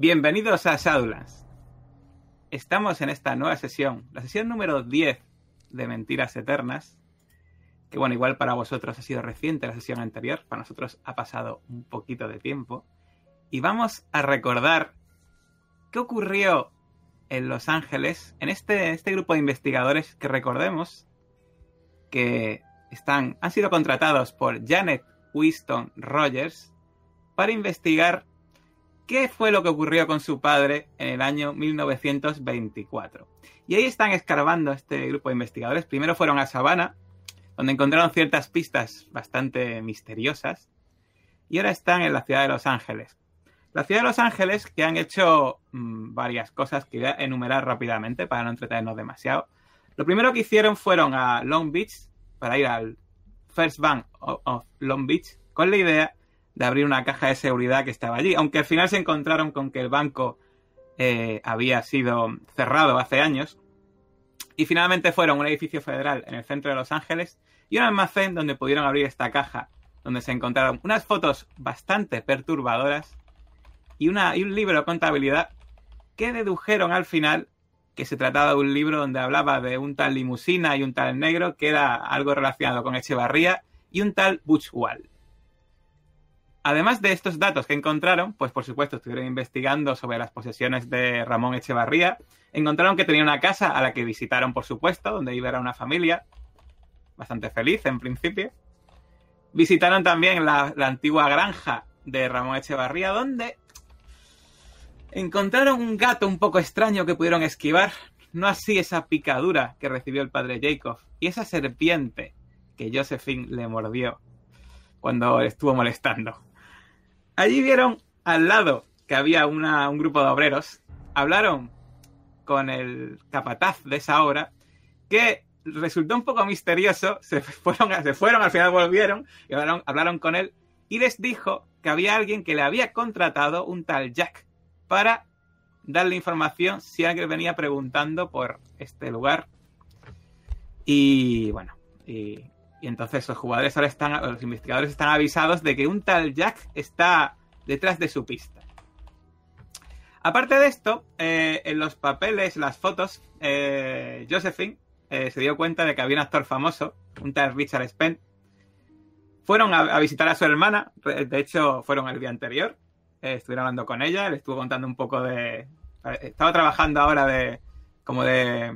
Bienvenidos a Shadowlands. Estamos en esta nueva sesión, la sesión número 10 de Mentiras Eternas. Que bueno, igual para vosotros ha sido reciente la sesión anterior, para nosotros ha pasado un poquito de tiempo. Y vamos a recordar qué ocurrió en Los Ángeles, en este, este grupo de investigadores que recordemos que están, han sido contratados por Janet Winston Rogers para investigar qué fue lo que ocurrió con su padre en el año 1924. Y ahí están escarbando este grupo de investigadores. Primero fueron a Savannah, donde encontraron ciertas pistas bastante misteriosas. Y ahora están en la ciudad de Los Ángeles. La ciudad de Los Ángeles, que han hecho mmm, varias cosas que voy a enumerar rápidamente para no entretenernos demasiado. Lo primero que hicieron fueron a Long Beach, para ir al First Bank of Long Beach, con la idea de abrir una caja de seguridad que estaba allí. Aunque al final se encontraron con que el banco eh, había sido cerrado hace años. Y finalmente fueron a un edificio federal en el centro de Los Ángeles y un almacén donde pudieron abrir esta caja, donde se encontraron unas fotos bastante perturbadoras y, una, y un libro de contabilidad que dedujeron al final que se trataba de un libro donde hablaba de un tal limusina y un tal negro, que era algo relacionado con Echevarría, y un tal Wall. Además de estos datos que encontraron, pues por supuesto estuvieron investigando sobre las posesiones de Ramón Echevarría. Encontraron que tenía una casa a la que visitaron, por supuesto, donde iba era una familia bastante feliz en principio. Visitaron también la, la antigua granja de Ramón Echevarría, donde encontraron un gato un poco extraño que pudieron esquivar. No así esa picadura que recibió el padre Jacob y esa serpiente que Josephine le mordió cuando estuvo molestando. Allí vieron al lado que había una, un grupo de obreros. Hablaron con el capataz de esa obra, que resultó un poco misterioso. Se fueron, se fueron al final volvieron y hablaron, hablaron con él y les dijo que había alguien que le había contratado, un tal Jack, para darle información si alguien venía preguntando por este lugar. Y bueno, y, y, entonces los jugadores ahora están, los investigadores están avisados de que un tal Jack está detrás de su pista. Aparte de esto, eh, en los papeles, las fotos, eh, Josephine eh, se dio cuenta de que había un actor famoso, un tal Richard Spence. Fueron a, a visitar a su hermana, de hecho fueron el día anterior, estuvieron hablando con ella, le estuvo contando un poco de... Estaba trabajando ahora de como de,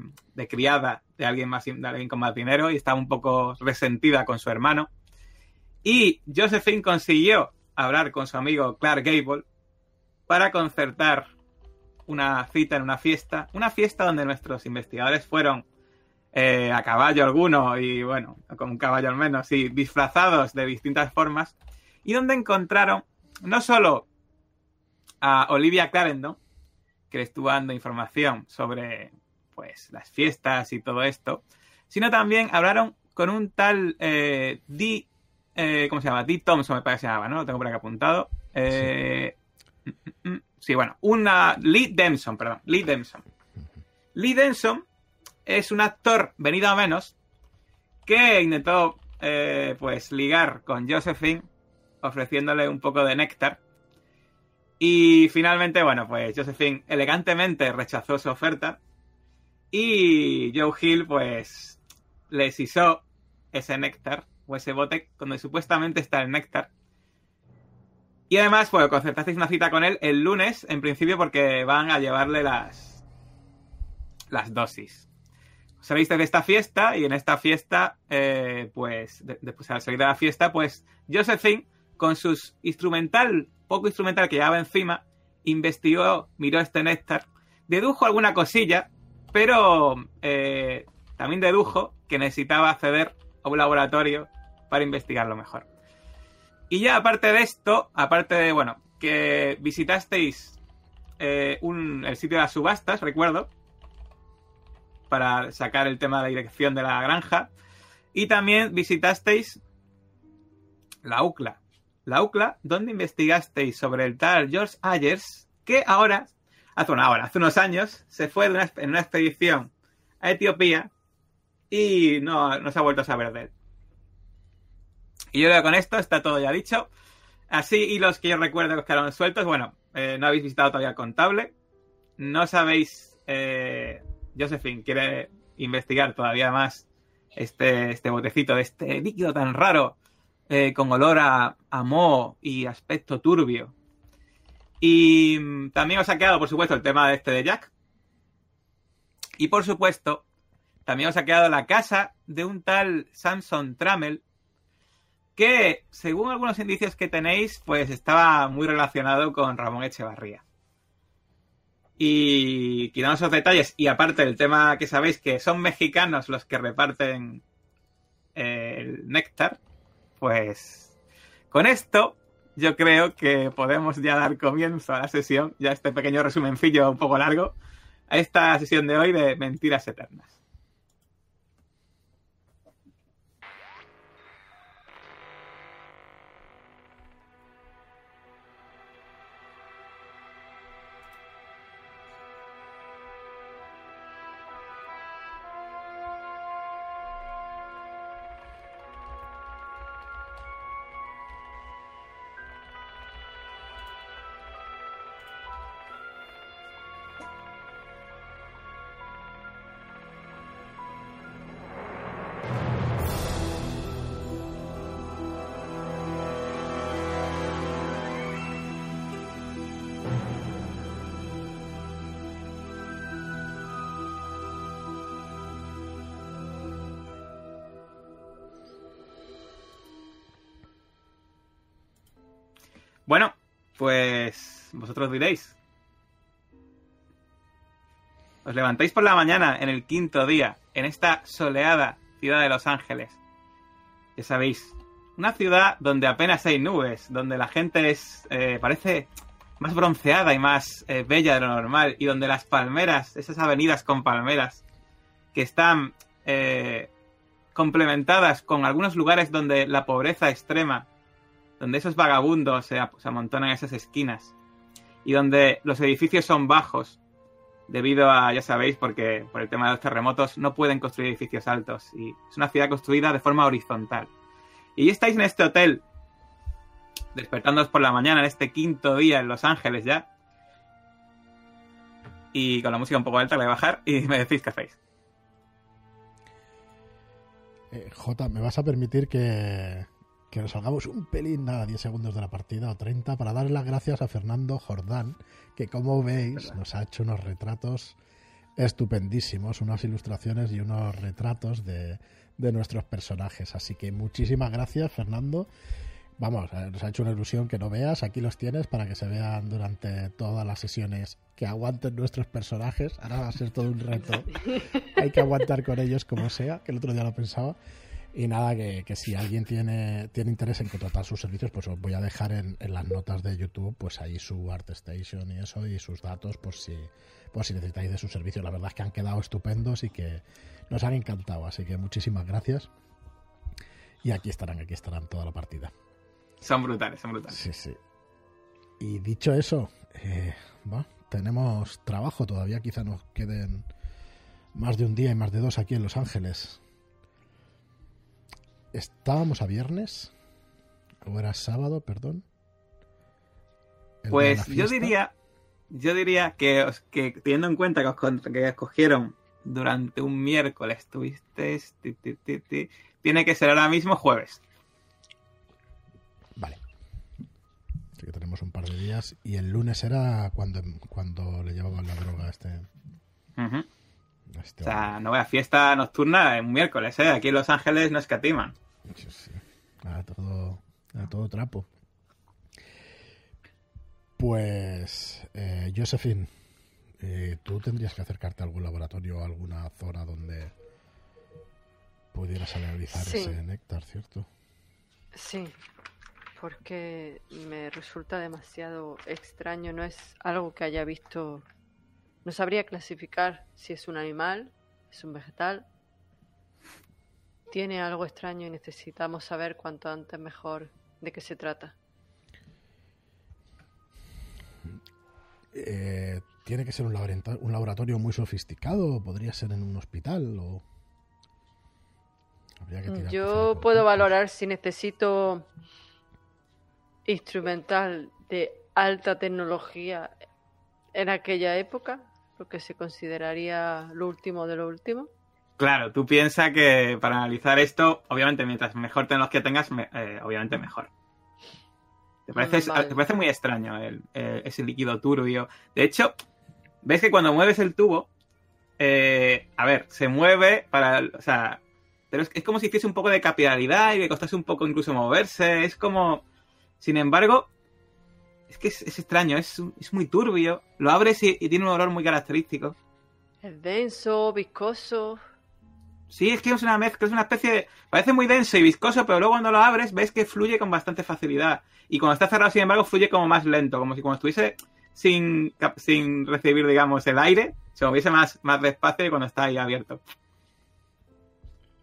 criada de alguien, más, de alguien con más dinero y estaba un poco resentida con su hermano. Y Josephine consiguió hablar con su amigo Clark Gable para concertar una cita en una fiesta, una fiesta donde nuestros investigadores fueron eh, a caballo alguno y bueno, con un caballo al menos, y disfrazados de distintas formas, y donde encontraron no solo a Olivia Clarendon, que le estuvo dando información sobre pues las fiestas y todo esto, sino también hablaron con un tal eh. Eh, ¿Cómo se llama? D. Thompson, me parece que se llamaba, ¿no? Lo tengo por aquí apuntado. Eh, sí. sí. bueno, una. Lee Denson, perdón. Lee Denson. Lee Denson es un actor venido a menos que intentó, eh, pues, ligar con Josephine ofreciéndole un poco de néctar y finalmente, bueno, pues Josephine elegantemente rechazó su oferta. Y Joe Hill, pues, le sisó ese néctar, o ese bote donde supuestamente está el néctar. Y además, pues, concertasteis una cita con él el lunes, en principio, porque van a llevarle las, las dosis. Salisteis de esta fiesta, y en esta fiesta, eh, pues, después de, al salir de la fiesta, pues, Josephine, con sus instrumental poco instrumental que llevaba encima, investigó, miró este néctar, dedujo alguna cosilla, pero eh, también dedujo que necesitaba acceder a un laboratorio para investigarlo mejor. Y ya aparte de esto, aparte de, bueno, que visitasteis eh, un, el sitio de las subastas, recuerdo, para sacar el tema de la dirección de la granja, y también visitasteis la UCLA, la UCLA, donde investigasteis sobre el tal George Ayers, que ahora, hace una hora, hace unos años, se fue en una expedición a Etiopía y no, no, se ha vuelto a saber de él. Y yo creo que con esto está todo ya dicho. Así, y los que yo recuerdo que quedaron sueltos, bueno, eh, no habéis visitado todavía el contable, no sabéis, eh, Josephine quiere investigar todavía más este, este botecito de este líquido tan raro, eh, con olor a, a moho y aspecto turbio. Y mm, también os ha quedado, por supuesto, el tema de este de Jack. Y por supuesto, también os ha quedado la casa de un tal Samson Trammell, que, según algunos indicios que tenéis, pues estaba muy relacionado con Ramón Echevarría. Y quitando esos detalles, y aparte del tema que sabéis que son mexicanos los que reparten eh, el néctar, pues con esto yo creo que podemos ya dar comienzo a la sesión, ya este pequeño resumencillo un poco largo, a esta sesión de hoy de Mentiras Eternas. Bueno, pues vosotros diréis. Os levantáis por la mañana en el quinto día, en esta soleada ciudad de Los Ángeles. Ya sabéis, una ciudad donde apenas hay nubes, donde la gente es eh, parece más bronceada y más eh, bella de lo normal, y donde las palmeras, esas avenidas con palmeras, que están eh, complementadas con algunos lugares donde la pobreza extrema donde esos vagabundos se, amontonan en esas esquinas y donde los edificios son bajos debido a, ya sabéis, porque por el tema de los terremotos no pueden construir edificios altos y es una ciudad construida de forma horizontal. Y estáis en este hotel, despertándoos por la mañana en este quinto día en Los Ángeles ya, y con la música un poco alta le voy a bajar y me decís qué hacéis. Eh, J, ¿me vas a permitir que, que nos salgamos un pelín, nada, 10 segundos de la partida o 30, para darle las gracias a Fernando Jordán, que como veis nos ha hecho unos retratos estupendísimos, unas ilustraciones y unos retratos de, de nuestros personajes. Así que muchísimas gracias, Fernando. Vamos, eh, nos ha hecho una ilusión que no veas. Aquí los tienes para que se vean durante todas las sesiones que aguanten nuestros personajes. Ahora va a ser todo un reto. Hay que aguantar con ellos como sea, que el otro día lo pensaba. Y nada, que, que, si alguien tiene, tiene interés en contratar sus servicios, pues os voy a dejar en, en, las notas de YouTube, pues ahí su ArtStation y eso, y sus datos, por si, por si necesitáis de sus servicios. La verdad es que han quedado estupendos y que nos han encantado, así que muchísimas gracias. Y aquí estarán, aquí estarán toda la partida. Son brutales, son brutales. Sí, sí. Y dicho eso, eh, tenemos trabajo todavía, quizá nos queden más de un día y más de dos aquí en Los Ángeles estábamos a viernes o era sábado, perdón. Pues yo diría, yo diría que, os, que teniendo en cuenta que os, que escogieron durante un miércoles, tuviste, ti, ti, ti, tiene que ser ahora mismo jueves. Vale. Así que tenemos un par de días y el lunes era cuando, cuando le llevaban la droga a este. Uh -huh. Este o sea, no a fiesta nocturna en miércoles, ¿eh? Aquí en Los Ángeles no escatiman. Sí, sí. A todo, a todo trapo. Pues, eh, Josephine, eh, tú tendrías que acercarte a algún laboratorio o alguna zona donde pudieras analizar sí. ese néctar, ¿cierto? Sí, porque me resulta demasiado extraño, no es algo que haya visto, no sabría clasificar si es un animal, es un vegetal, tiene algo extraño y necesitamos saber cuanto antes mejor de qué se trata. Eh, ¿Tiene que ser un laboratorio, un laboratorio muy sofisticado? ¿O podría ser en un hospital? O... Yo puedo valorar si necesito instrumental de alta tecnología en aquella época, lo que se consideraría lo último de lo último. Claro, tú piensas que para analizar esto, obviamente, mientras mejor tecnología tengas, eh, obviamente mejor. ¿Te parece, Mm, vale. te parece muy extraño el- eh, ese líquido turbio? De hecho, ves que cuando mueves el tubo, eh, a ver, se mueve para, o sea, pero es, es como si hiciese un poco de capilaridad y le costase un poco incluso moverse. Es como, sin embargo, es que es, es extraño, es, es muy turbio. Lo abres y, y tiene un olor muy característico. Es denso, viscoso. Sí, es que es una mezcla, es una especie de... Parece muy denso y viscoso, pero luego cuando lo abres ves que fluye con bastante facilidad. Y cuando está cerrado, sin embargo, fluye como más lento, como si cuando estuviese sin, sin recibir, digamos, el aire, se moviese más, más despacio que cuando está ahí abierto.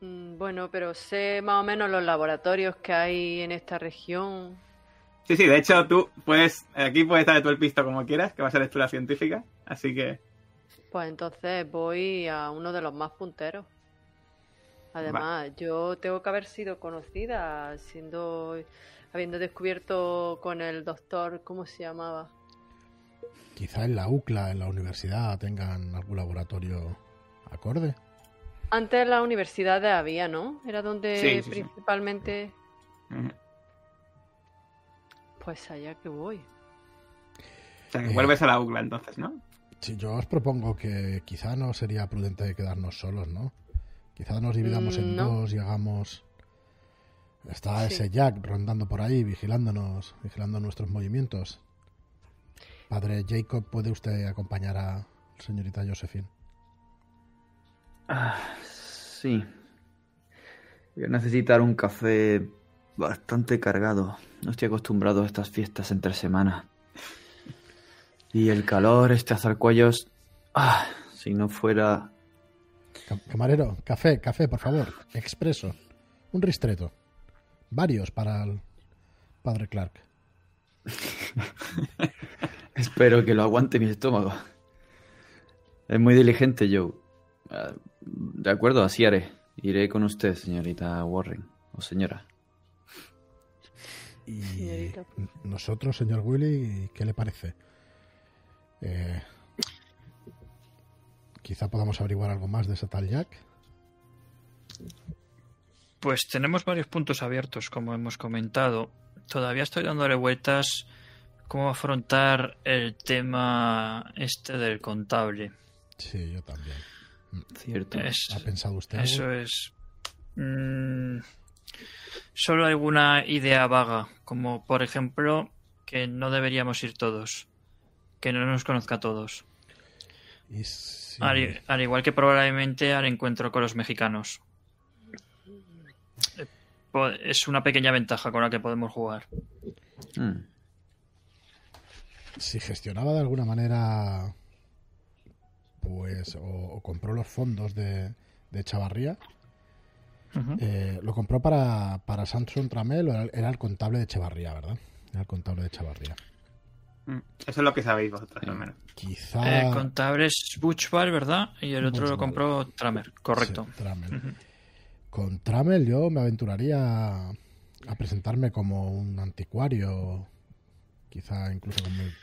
Mm, Bueno, pero sé más o menos los laboratorios que hay en esta región. Sí, sí, de hecho tú puedes... Aquí puedes darle tú el pisto como quieras, que va a ser lectura científica. Así que... Pues entonces voy a uno de los más punteros. Además, yo tengo que haber sido conocida siendo habiendo descubierto con el doctor, ¿cómo se llamaba? Quizá en la UCLA, en la universidad, tengan algún laboratorio acorde. Antes en la universidad había, ¿no? Era donde Sí, sí, sí. principalmente... mm, Pues allá que voy. O sea, que Eh. vuelves a la UCLA entonces, ¿no? Sí, yo os propongo que quizá no sería prudente quedarnos solos, ¿no? Quizá nos dividamos en no. dos y hagamos... Está Sí. ese Jack rondando por ahí, vigilándonos, vigilando nuestros movimientos. Padre Jacob, ¿puede usted acompañar a señorita Josephine? Ah, sí. Voy a necesitar un café bastante cargado. No estoy acostumbrado a estas fiestas entre semana. Y el calor, este azarcuellos. Ah, si no fuera. Ca- Camarero, café, café, por favor. Expreso. Un ristreto. Varios para el padre Clark. Espero que lo aguante mi estómago. Es muy diligente, Joe. Ah, de acuerdo, así haré. Iré con usted, señorita Warren. O señora. Y Señorita. nosotros, señor Willy, ¿qué le parece? Eh, quizá podamos averiguar algo más de ese tal Jack. Pues tenemos varios puntos abiertos, como hemos comentado. Todavía estoy dándole vueltas cómo afrontar el tema este del contable. Sí, yo también. Cierto. Es- ¿Ha pensado usted algo? eso es. mm, solo alguna idea vaga, como por ejemplo que no deberíamos ir todos, que no nos conozca a todos. Al, igual que probablemente al encuentro con los mexicanos. Eh, Es una pequeña ventaja con la que podemos jugar. Hmm. si gestionaba de alguna manera, pues, o, o compró los fondos de, de Chavarría, Eh, lo compró para, para Samson Tramel o era, era el contable de Chavarría, ¿verdad? Era el contable de Chavarría. Mm, Eso es lo que sabéis vosotros, al menos. Quizá... El contable es Butchball, ¿verdad? Y el otro lo compró Tramer, correcto. Sí, Tramel. Ujú. Con Tramel yo me aventuraría a presentarme como un anticuario, quizá incluso con mi,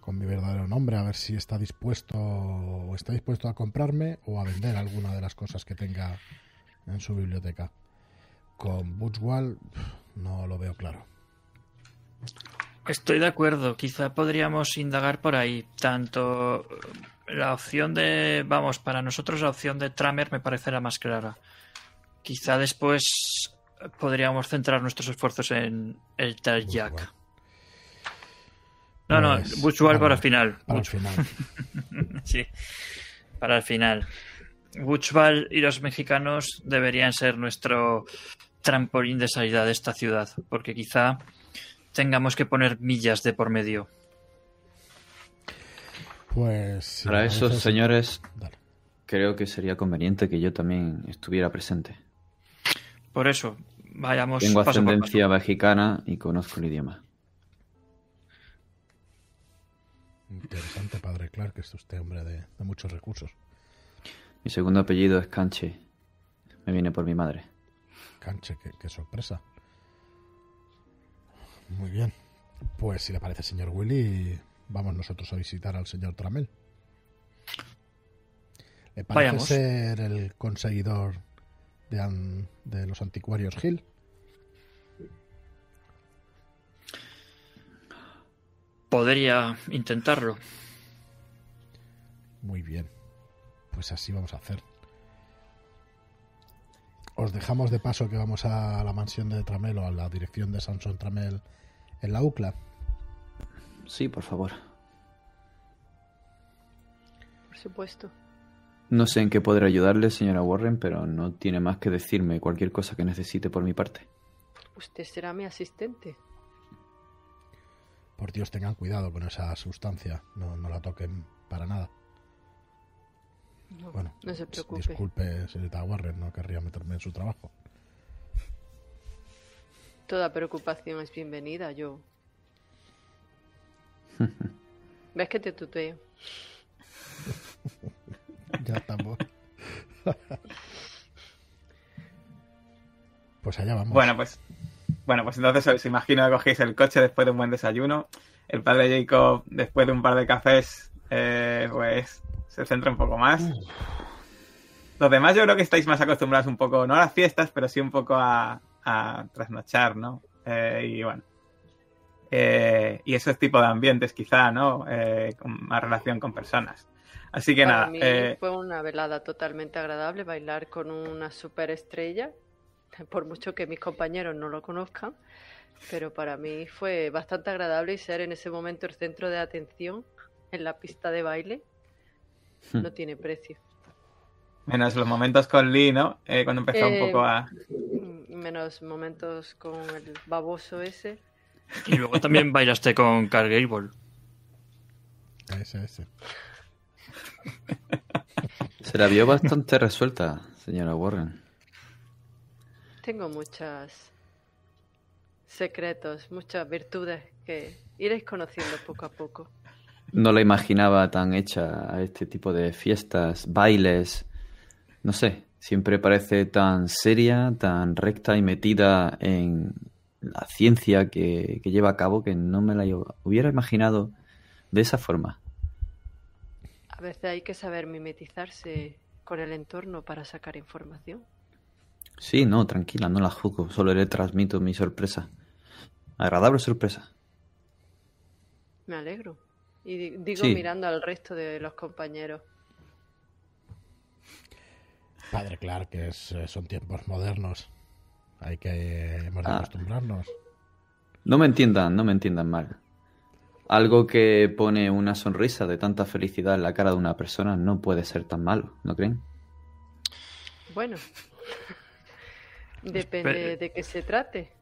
con mi verdadero nombre, a ver si está dispuesto o está dispuesto a comprarme o a vender alguna de las cosas que tenga en su biblioteca. Con Butchwall no lo veo claro. Estoy de acuerdo, quizá podríamos indagar por ahí. Tanto la opción de, vamos, para nosotros la opción de Tramer me parece la más clara. Quizá después podríamos centrar nuestros esfuerzos en el tal Jack. Butchwall. No, no, Pues, Butchwall para para- el final. Para el final. Sí, para el final. Butchwall y los mexicanos deberían ser nuestro trampolín de salida de esta ciudad, porque quizá tengamos que poner millas de por medio. Pues Para esos parece- señores, Dale. creo que sería conveniente que yo también estuviera presente. Por eso, vayamos Tengo paso por ascendencia mexicana y conozco el idioma. Interesante, padre Clark, que es usted hombre de, de muchos recursos. Mi segundo apellido es Canche. Me viene por mi madre. Canche, qué, qué sorpresa. Muy bien. Pues si le parece, señor Willy, vamos nosotros a visitar al señor Tramel. ¿Le parece Vayamos. ser el conseguidor de, an- de los anticuarios Hill? Podría intentarlo. Muy bien. Pues así vamos a hacer. Os dejamos de paso que vamos a la mansión de Tramel o a la dirección de Samson Tramel en la UCLA. Sí, por favor. Por supuesto. No sé en qué poder ayudarle, señora Warren, pero no tiene más que decirme cualquier cosa que necesite por mi parte. Usted será mi asistente. Por Dios, tengan cuidado con esa sustancia. No, no la toquen para nada. No, Bueno, no se s- preocupe. disculpe, señorita Warren, no querría meterme en su trabajo. Toda preocupación es bienvenida, yo. ¿Ves que te tuteo? Ya estamos. pues allá vamos. Bueno, pues. Bueno, pues entonces os imagino que cogéis el coche después de un buen desayuno. El padre Jacob, después de un par de cafés, eh, pues se centra un poco más. Los demás yo creo que estáis más acostumbrados un poco, no a las fiestas, pero sí un poco a, a trasnochar, ¿no? Eh, y bueno. Eh, y esos tipos de ambientes quizá, ¿no? Eh, con más relación con personas. Así que Para nada. mí eh, fue una velada totalmente agradable bailar con una superestrella, por mucho que mis compañeros no lo conozcan, pero para mí fue bastante agradable y ser en ese momento el centro de atención en la pista de baile. No tiene precio. menos los momentos con Lee, ¿no? Eh, cuando empezó un Eh, poco a... Mm, Menos momentos con el baboso ese. Y luego también bailaste con Carl Gable. Ese, ese. Se la vio bastante resuelta, señora Warren. Tengo muchos secretos, muchas virtudes que iréis conociendo poco a poco. No la imaginaba tan hecha a este tipo de fiestas, bailes. No sé, siempre parece tan seria, tan recta y metida en la ciencia que, que lleva a cabo que no me la hubiera imaginado de esa forma. A veces hay que saber mimetizarse con el entorno para sacar información. Sí, no, tranquila, no la juzgo, solo le transmito mi sorpresa. Agradable sorpresa. Me alegro. Y di- digo Sí. mirando al resto de los compañeros. Padre Clark, que es, eh, son tiempos modernos. Hay que hemos de Ah. acostumbrarnos. No me entiendan, no me entiendan mal. Algo que pone una sonrisa de tanta felicidad en la cara de una persona no puede ser tan malo, ¿no creen? Bueno, depende Espere. de qué se trate.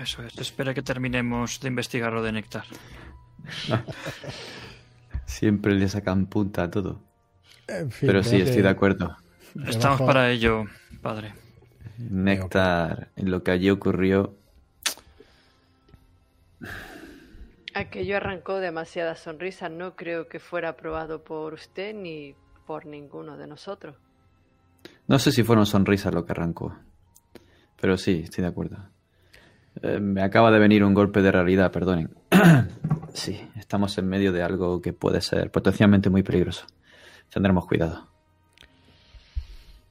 Eso es. Espera que terminemos de investigar lo de Néctar. Siempre le sacan punta a todo. En fin, Pero sí, estoy de acuerdo. Estamos para ello, padre. Néctar, en lo que allí ocurrió, Aquello arrancó demasiadas sonrisas. No creo que fuera aprobado por usted ni por ninguno de nosotros. no sé si fueron sonrisas lo que arrancó. Pero sí, estoy de acuerdo. Eh, me acaba de venir un golpe de realidad, perdonen. sí, estamos en medio de algo que puede ser potencialmente muy peligroso. Tendremos cuidado.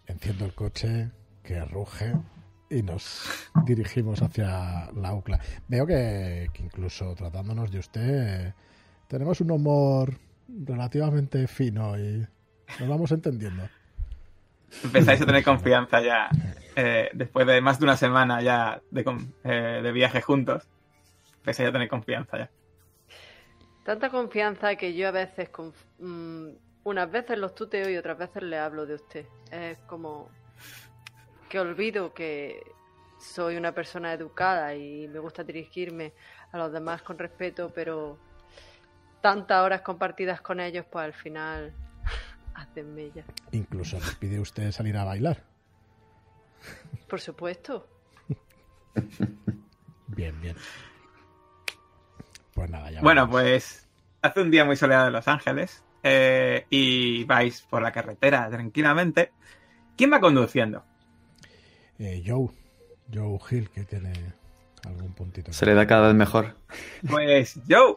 Enciendo el coche, que ruge, y nos dirigimos hacia la UCLA. Veo que, que incluso tratándonos de usted, tenemos un humor relativamente fino y nos vamos entendiendo. Empezáis a tener confianza ya. eh, después de más de una semana ya de, eh, de viaje juntos. Empezáis a tener confianza ya. Tanta confianza que yo a veces, conf- mm, unas veces los tuteo y otras veces le hablo de usted. Es como que olvido que soy una persona educada y me gusta dirigirme a los demás con respeto, pero tantas horas compartidas con ellos, pues al final hacen mella. Incluso nos pide usted salir a bailar. Por supuesto. Bien, bien. Pues nada, ya Bueno, vamos. pues hace un día muy soleado en Los Ángeles eh, y vais por la carretera tranquilamente. ¿Quién va conduciendo? Eh, Joe, Joe Hill, que tiene Algún puntito. Se le da cada vez mejor. Pues, Joe,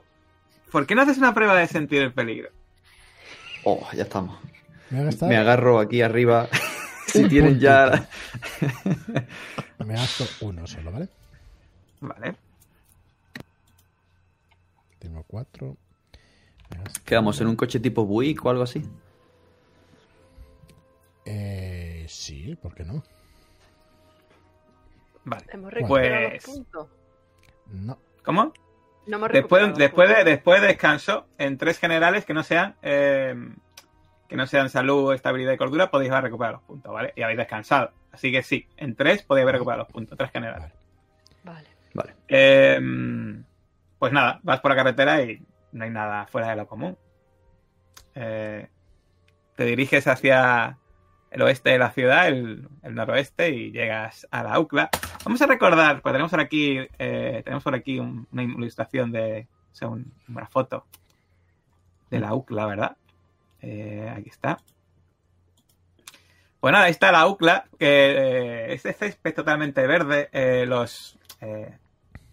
¿por qué no haces una prueba de sentir el peligro? Oh, ya estamos. Me agarro aquí arriba. si tienen ya. Me gasto uno solo, ¿vale? Vale. Tengo cuatro. Quedamos en un coche tipo Buick o algo así. Eh, sí, ¿por qué no? Vale. Hemos recuperado Pues- los puntos. No. ¿Cómo? No hemos Después, recuperado después, de, después de descanso, en tres generales que no sean eh, que no sean salud, estabilidad y cordura, podéis recuperar los puntos, ¿vale? Y habéis descansado. Así que sí, en tres podéis haber recuperado los puntos, tres generales. Vale. Vale. Vale. Eh, pues nada, vas por la carretera y no hay nada fuera de lo común. Eh, te diriges hacia el oeste de la ciudad, el, noroeste, y llegas a la UCLA. Vamos a recordar, pues tenemos por aquí, eh, tenemos por aquí un- una ilustración de, o sea, un- una foto de la UCLA, ¿verdad? Eh, aquí está. Pues nada, ahí está la UCLA, que eh, es totalmente verde. eh, los, eh,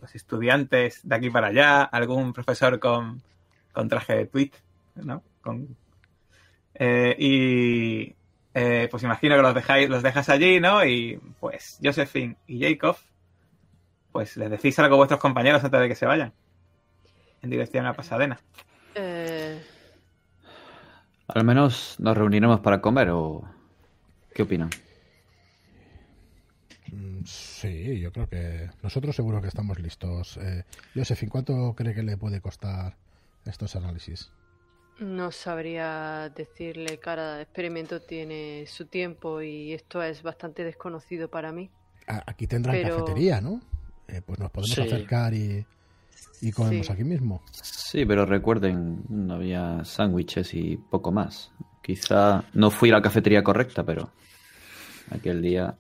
los estudiantes de aquí para allá, algún profesor con, con traje de tweet, ¿no? Con, y eh, pues imagino que los dejáis, los dejas allí, ¿no? Y pues Josephine y Jacob, pues les decís algo a vuestros compañeros antes de que se vayan. En dirección a Pasadena. Eh, Al menos nos reuniremos para comer o. ¿Qué opinan? Mm, Sí, yo creo que nosotros seguro que estamos listos. Eh, Josephine, ¿cuánto cree que le puede costar estos análisis? No sabría decirle, cada experimento tiene su tiempo y esto es bastante desconocido para mí. Aquí tendrán Pero- cafetería, ¿no? Eh, pues nos podemos Sí. acercar y, y comemos Sí. aquí mismo. Sí, pero recuerden, no había sándwiches y poco más. Quizá no fui a la cafetería correcta, pero aquel día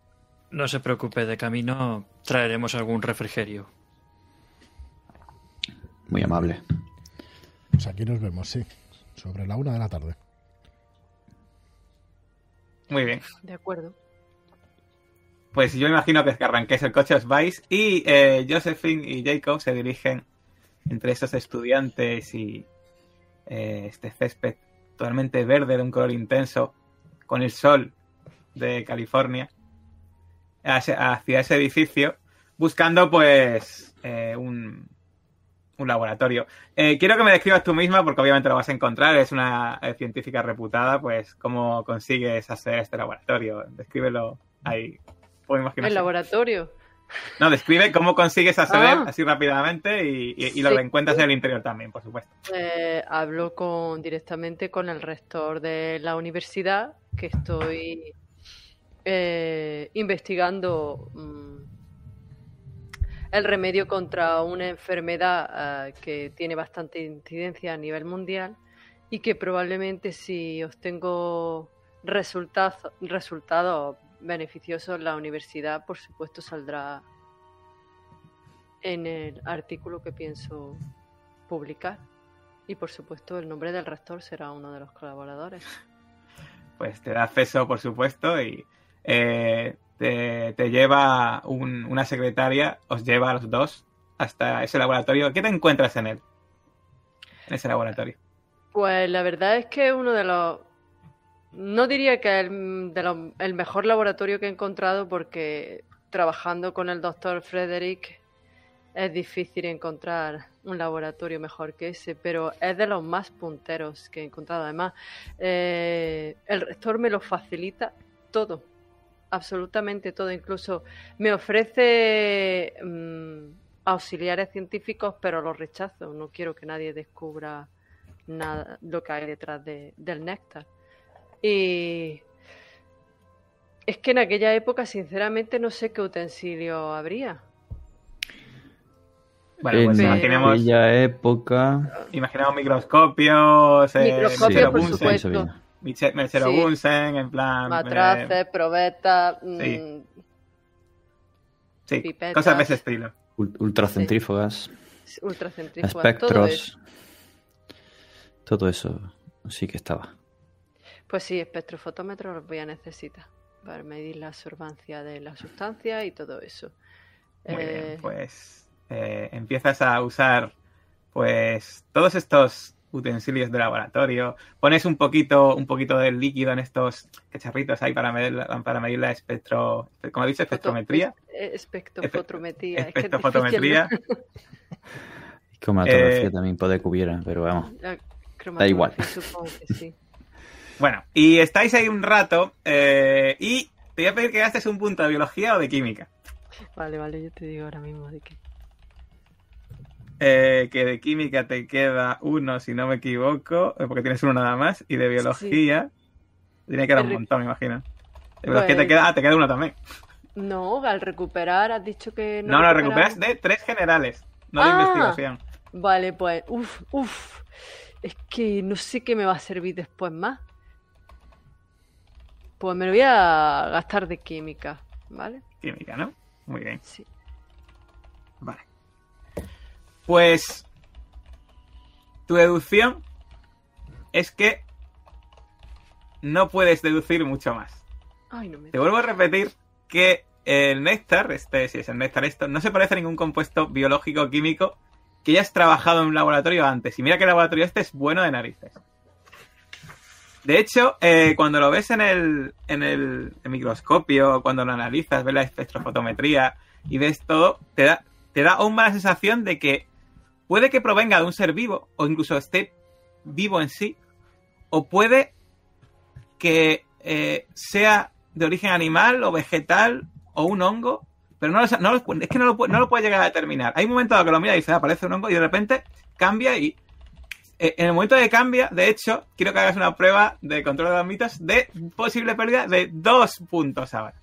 No se preocupe, de camino traeremos algún refrigerio. muy amable. Pues aquí nos vemos, sí. Sobre la una de la tarde. Muy bien. De acuerdo. Pues yo imagino que es que arranquéis el coche, os vais y eh, Josephine y Jacob se dirigen entre esos estudiantes y eh, este césped totalmente verde de un color intenso con el sol de California hacia, hacia ese edificio buscando pues eh, un, un laboratorio. Eh, quiero que me describas tú misma porque obviamente lo vas a encontrar, es una eh, científica reputada, pues cómo consigues hacer este laboratorio. Descríbelo ahí. El laboratorio. No, describe cómo consigues acceder Ah. así rápidamente y, y- y lo Sí. que encuentras en el interior también, por supuesto. Eh, hablo con, directamente con el rector de la universidad, que estoy eh, investigando mm, el remedio contra una enfermedad ah, que tiene bastante incidencia a nivel mundial y que probablemente si obtengo resultados resultados beneficiosos, la universidad, por supuesto, saldrá en el artículo que pienso publicar. Y por supuesto el nombre del rector será uno de los colaboradores. Pues te da acceso, por supuesto, y eh, te, lleva un- una secretaria, os lleva a los dos hasta ese laboratorio. ¿Qué te encuentras en él? En ese laboratorio. Pues la verdad es que uno de los... No diría que el, de el mejor laboratorio que he encontrado porque trabajando con el doctor Frederick es difícil encontrar un laboratorio mejor que ese, pero es de los más punteros que he encontrado. Además, eh, el rector me lo facilita todo, absolutamente todo. Incluso me ofrece mm, auxiliares científicos, pero los rechazo. No quiero que nadie descubra nada lo que hay detrás de- del néctar. Y es que en aquella época, sinceramente, no sé qué utensilio habría. Bueno, en pues Pero- imaginemos, aquella época. imaginemos microscopios, eh, Microscopios, por supuesto. Michero Sí. Bunsen, en plan... eh, Matraces, probetas, mm, sí. sí, pipetas. cosas de ese estilo. Ul- Ultracentrífugas, ultracentrífugas, todo eso. espectros. Todo eso sí que estaba. Pues sí, espectrofotómetro los voy a necesitar para medir la absorbancia de la sustancia y todo eso. Muy Eh, bien, pues eh, empiezas a usar pues todos estos utensilios de laboratorio, pones un poquito, un poquito de líquido en estos cacharritos ahí para medir, la- para medir la espectro, dicho, espectrometría. Eh, Espectrofotometría. es que es Espectrofotometría. Cromatografía Eh, también puede que hubiera, pero vamos. cromatografía, igual. Supongo que sí. Bueno, y estáis ahí un rato eh, y te voy a pedir que gastes un punto de biología o de química. Vale, vale, yo te digo ahora mismo de qué. Eh, que de química te queda uno, si no me equivoco, eh, porque tienes uno nada más, y de biología tiene que dar un montón, me imagino. De biología te Pues- queda, ah, te queda uno también. No, al recuperar has dicho que no. No, no, recuperas de tres generales, no de Ah. investigación. Vale, pues, uff, uff. Es que no sé qué me va a servir después más. Pues me lo voy a gastar de química, ¿vale? Química, ¿no? Muy bien, Sí. vale. Pues tu deducción es que no puedes deducir mucho más. Ay, no me. Te vuelvo a repetir que el néctar, este, si es el néctar esto, no se parece a ningún compuesto biológico o químico que hayas trabajado en un laboratorio antes. Y mira que el laboratorio este es bueno de narices. De hecho, eh, cuando lo ves en el, en el microscopio, cuando lo analizas, ves la espectrofotometría y ves todo, te da, te da aún más la sensación de que puede que provenga de un ser vivo, o incluso esté vivo en sí, o puede que eh, sea de origen animal o vegetal o un hongo, pero no, no es que no lo, puede llegar a determinar. Hay un momento que lo mira y dice, "Ah, parece un hongo, y de repente cambia y eh, en el momento de cambia, de hecho, quiero que hagas una prueba de control de mitos de posible pérdida de dos puntos ahora.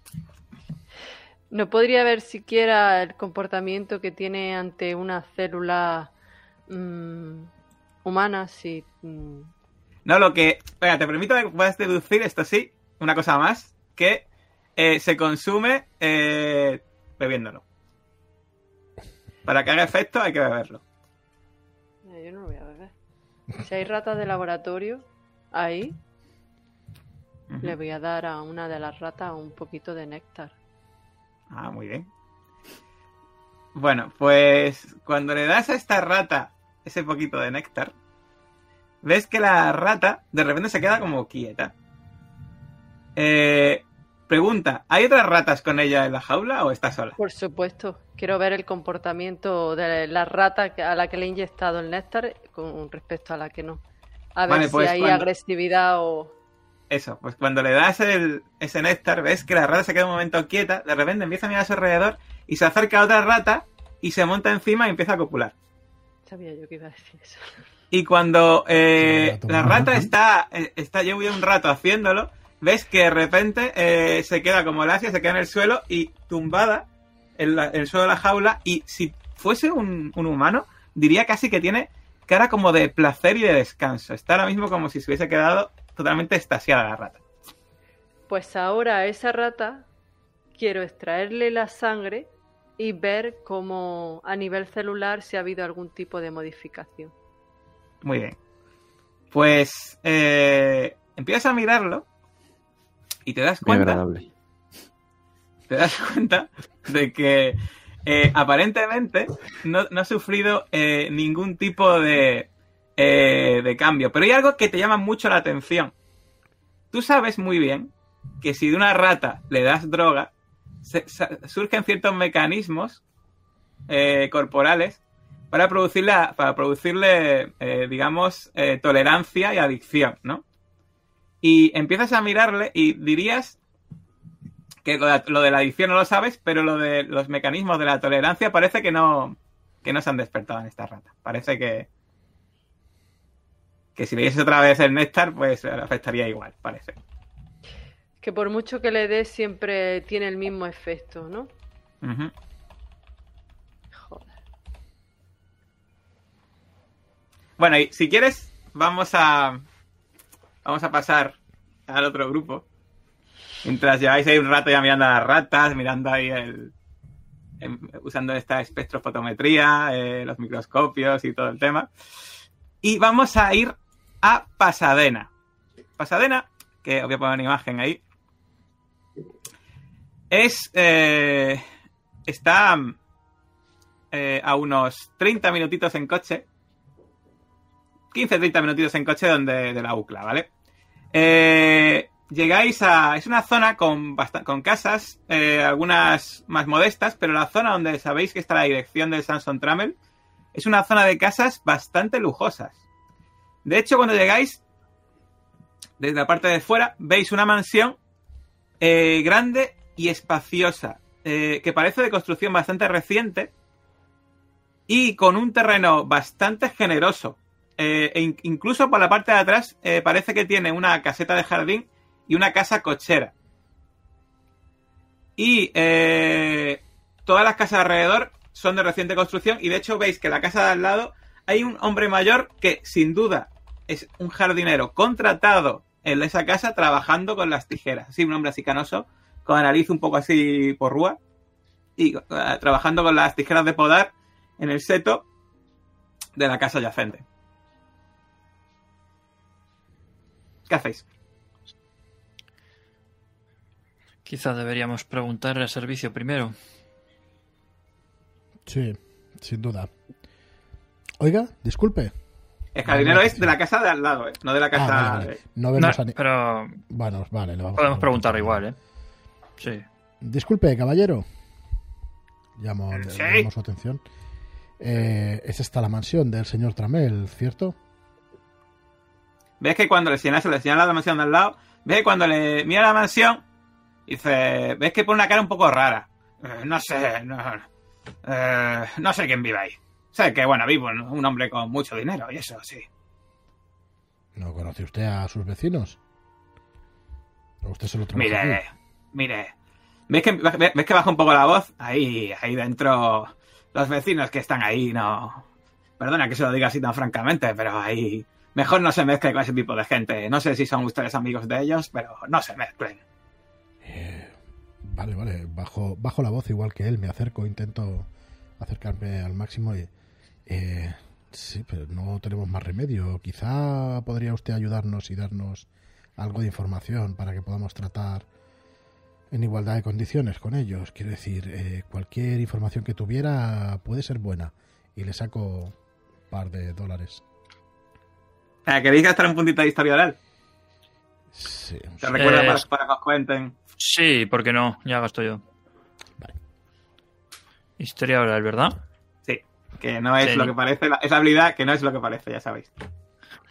No podría ver siquiera el comportamiento que tiene ante una célula mm, humana si. mm, No, lo que. Venga, te permito que puedas deducir, esto sí, una cosa más, que eh, se consume eh, bebiéndolo. Para que haga efecto hay que beberlo. yo no lo voy a beber. Si hay ratas de laboratorio ahí, le voy a dar a una de las ratas un poquito de néctar. Ah, muy bien. Bueno, pues cuando le das a esta rata ese poquito de néctar, ves que la rata de repente se queda como quieta. Eh, pregunta, ¿hay otras ratas con ella en la jaula o está sola? Por supuesto, quiero ver el comportamiento de la rata a la que le he inyectado el néctar con respecto a la que no. A ver Vale, si pues hay cuando- agresividad o... Eso, pues cuando le das el- ese néctar, ves que la rata se queda un momento quieta, de repente empieza a mirar a su alrededor y se acerca a otra rata y se monta encima y empieza a copular. Sabía yo que iba a decir eso. Y cuando eh, la rata está, eh, está llevo ya un rato haciéndolo, ves que de repente eh, se queda como lacia, se queda en el suelo y tumbada en, la- en el suelo de la jaula. Y si fuese un, un humano, diría casi que tiene cara como de placer y de descanso. Está ahora mismo como si se hubiese quedado totalmente estasiada la rata. Pues ahora a esa rata quiero extraerle la sangre y ver cómo a nivel celular si ha habido algún tipo de modificación. Muy bien. Pues eh, empiezas a mirarlo y te das Muy cuenta agradable. te das cuenta de que eh, aparentemente no, no ha sufrido eh, ningún tipo de, eh, de cambio. Pero hay algo que te llama mucho la atención. Tú sabes muy bien que si de una rata le das droga, surgen ciertos mecanismos eh, corporales para producirle, para producirle eh, digamos, eh, tolerancia y adicción, ¿no? Y empiezas a mirarle y dirías que lo de, lo de la adicción no lo sabes, pero lo de los mecanismos de la tolerancia parece que no, que no se han despertado en esta rata. Parece que, que si le dieses otra vez el néctar, pues le afectaría igual, parece. Que por mucho que le des siempre tiene el mismo efecto, ¿no? Joder. Bueno, y si quieres, vamos a, vamos a pasar al otro grupo. Mientras lleváis ahí un rato ya mirando a las ratas, mirando ahí el, em, usando esta espectrofotometría, eh, los microscopios y todo el tema. Y vamos a ir a Pasadena. Pasadena, que os voy a poner una imagen ahí, es. eh, está. eh, a unos 30 minutitos en coche. 15-30 minutitos en coche donde, de la UCLA, ¿vale? Eh, llegáis a... Es una zona con, con casas, eh, algunas más modestas, pero la zona donde sabéis que está la dirección del Samson Trammell es una zona de casas bastante lujosas. De hecho, cuando llegáis, desde la parte de fuera, veis una mansión eh, grande y espaciosa, eh, que parece de construcción bastante reciente y con un terreno bastante generoso. Eh, e in- incluso por la parte de atrás parece que tiene una caseta de jardín y una casa cochera. Y todas las casas alrededor son de reciente construcción y de hecho veis que la casa de al lado hay un hombre mayor que sin duda es un jardinero contratado en esa casa trabajando con las tijeras. Así, un hombre así canoso, con la nariz un poco así porrúa y eh, trabajando con las tijeras de podar en el seto de la casa yacente. ¿Qué hacéis? Quizá deberíamos preguntar al servicio primero. Sí, sin duda. Oiga, disculpe. El jardinero Vale, es de la casa de al lado, ¿eh? no de la Ah, casa. vale, vale. No No, vemos a ni- pero Bueno, vale, le vamos a podemos preguntar. preguntar igual, ¿eh? Sí. Disculpe, caballero. Llamo, Sí. le llamo su atención. Eh, es esta la mansión del señor Tramel, ¿cierto? ¿Ves que cuando le señalas, le señala la mansión de al lado? ¿Ves que cuando le mira la mansión? Dice, ¿ves que pone una cara un poco rara? Eh, no sé, no, eh, no sé quién vive ahí. Sé que, bueno, vivo un hombre con mucho dinero y eso, sí. ¿No conoce usted a sus vecinos? ¿O usted se lo Mire, aquí? mire. ¿Ves que, ves que baja un poco la voz? Ahí, ahí dentro, los vecinos que están ahí, no... Perdona que se lo diga así tan francamente, pero ahí... Mejor no se mezcle con ese tipo de gente. No sé si son ustedes amigos de ellos, pero no se mezclen. Eh, vale, vale. Bajo, bajo la voz igual que él. Me acerco, intento acercarme al máximo y... eh, sí, pero no tenemos más remedio. Quizá podría usted ayudarnos y darnos algo de información para que podamos tratar en igualdad de condiciones con ellos. Quiero decir, eh, cualquier información que tuviera puede ser buena. Y le saco un par de dólares. ¿Queréis gastar un puntito de historia oral? Sí, un ¿Te sí. recuerda Eh, para, para que os cuenten? Sí, ¿por qué no? Ya gasto yo. Vale. Historia oral, ¿verdad? Que no es Sí. lo que parece. la- es la habilidad que no es lo que parece, ya sabéis.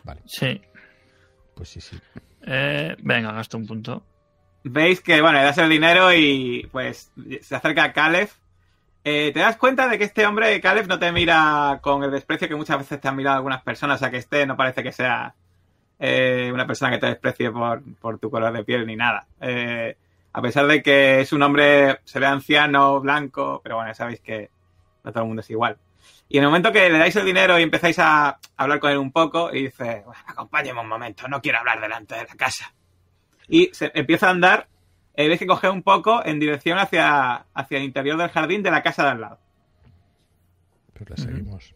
Vale, Sí. pues sí, sí. Eh, venga, gasto un punto. Veis que, bueno, le das el dinero y pues se acerca a Caleb. Eh, te das cuenta de que este hombre, Caleb, no te mira con el desprecio que muchas veces te han mirado algunas personas. O sea, que este no parece que sea eh, una persona que te desprecie por, por tu color de piel ni nada. Eh, a pesar de que es un hombre, se ve anciano, blanco, pero bueno, ya sabéis que no todo el mundo es igual. Y en el momento que le dais el dinero y empezáis a hablar con él un poco, y dice, bueno, acompáñeme un momento, no quiero hablar delante de la casa. Y se empieza a andar, eh, ves que coge un poco en dirección hacia, hacia el interior del jardín de la casa de al lado. Pues le seguimos.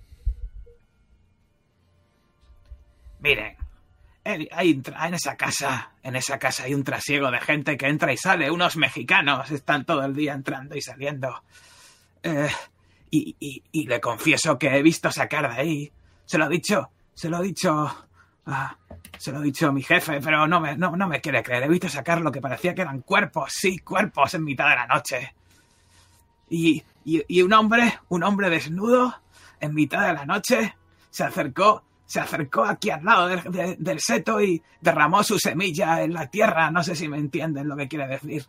Miren, eh, hay, en esa casa, en esa casa hay un trasiego de gente que entra y sale. Unos mexicanos están todo el día entrando y saliendo. Eh, y, y- y le confieso que he visto sacar de ahí. Se lo he dicho, se lo he dicho. se lo he dicho a mi jefe, pero no me, no, no me quiere creer. He visto sacar lo que parecía que eran cuerpos, sí, cuerpos en mitad de la noche. Y, y, y un hombre, un hombre desnudo, en mitad de la noche, se acercó, se acercó aquí al lado del, de- del seto y derramó su semilla en la tierra. No sé si me entienden lo que quiere decir.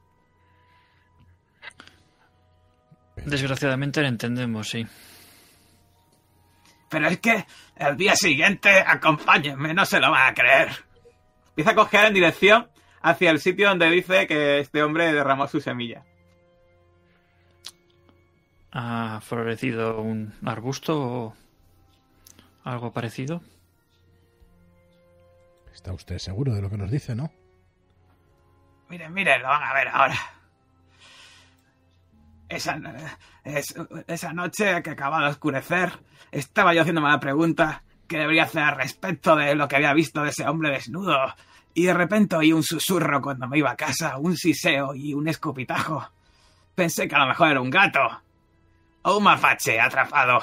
Desgraciadamente lo entendemos, sí. Pero es que el día siguiente, acompáñenme, no se lo van a creer. Empieza a coger en dirección hacia el sitio donde dice que este hombre derramó su semilla. ¿Ha florecido un arbusto o algo parecido? ¿Está usted seguro de lo que nos dice, no? Miren, miren, lo van a ver ahora. Esa, es- esa noche que acaba de oscurecer, estaba yo haciéndome la pregunta que debería hacer respecto de lo que había visto de ese hombre desnudo. Y de repente oí un susurro cuando me iba a casa, un siseo y un escupitajo. Pensé que a lo mejor era un gato. a un mafache atrapado.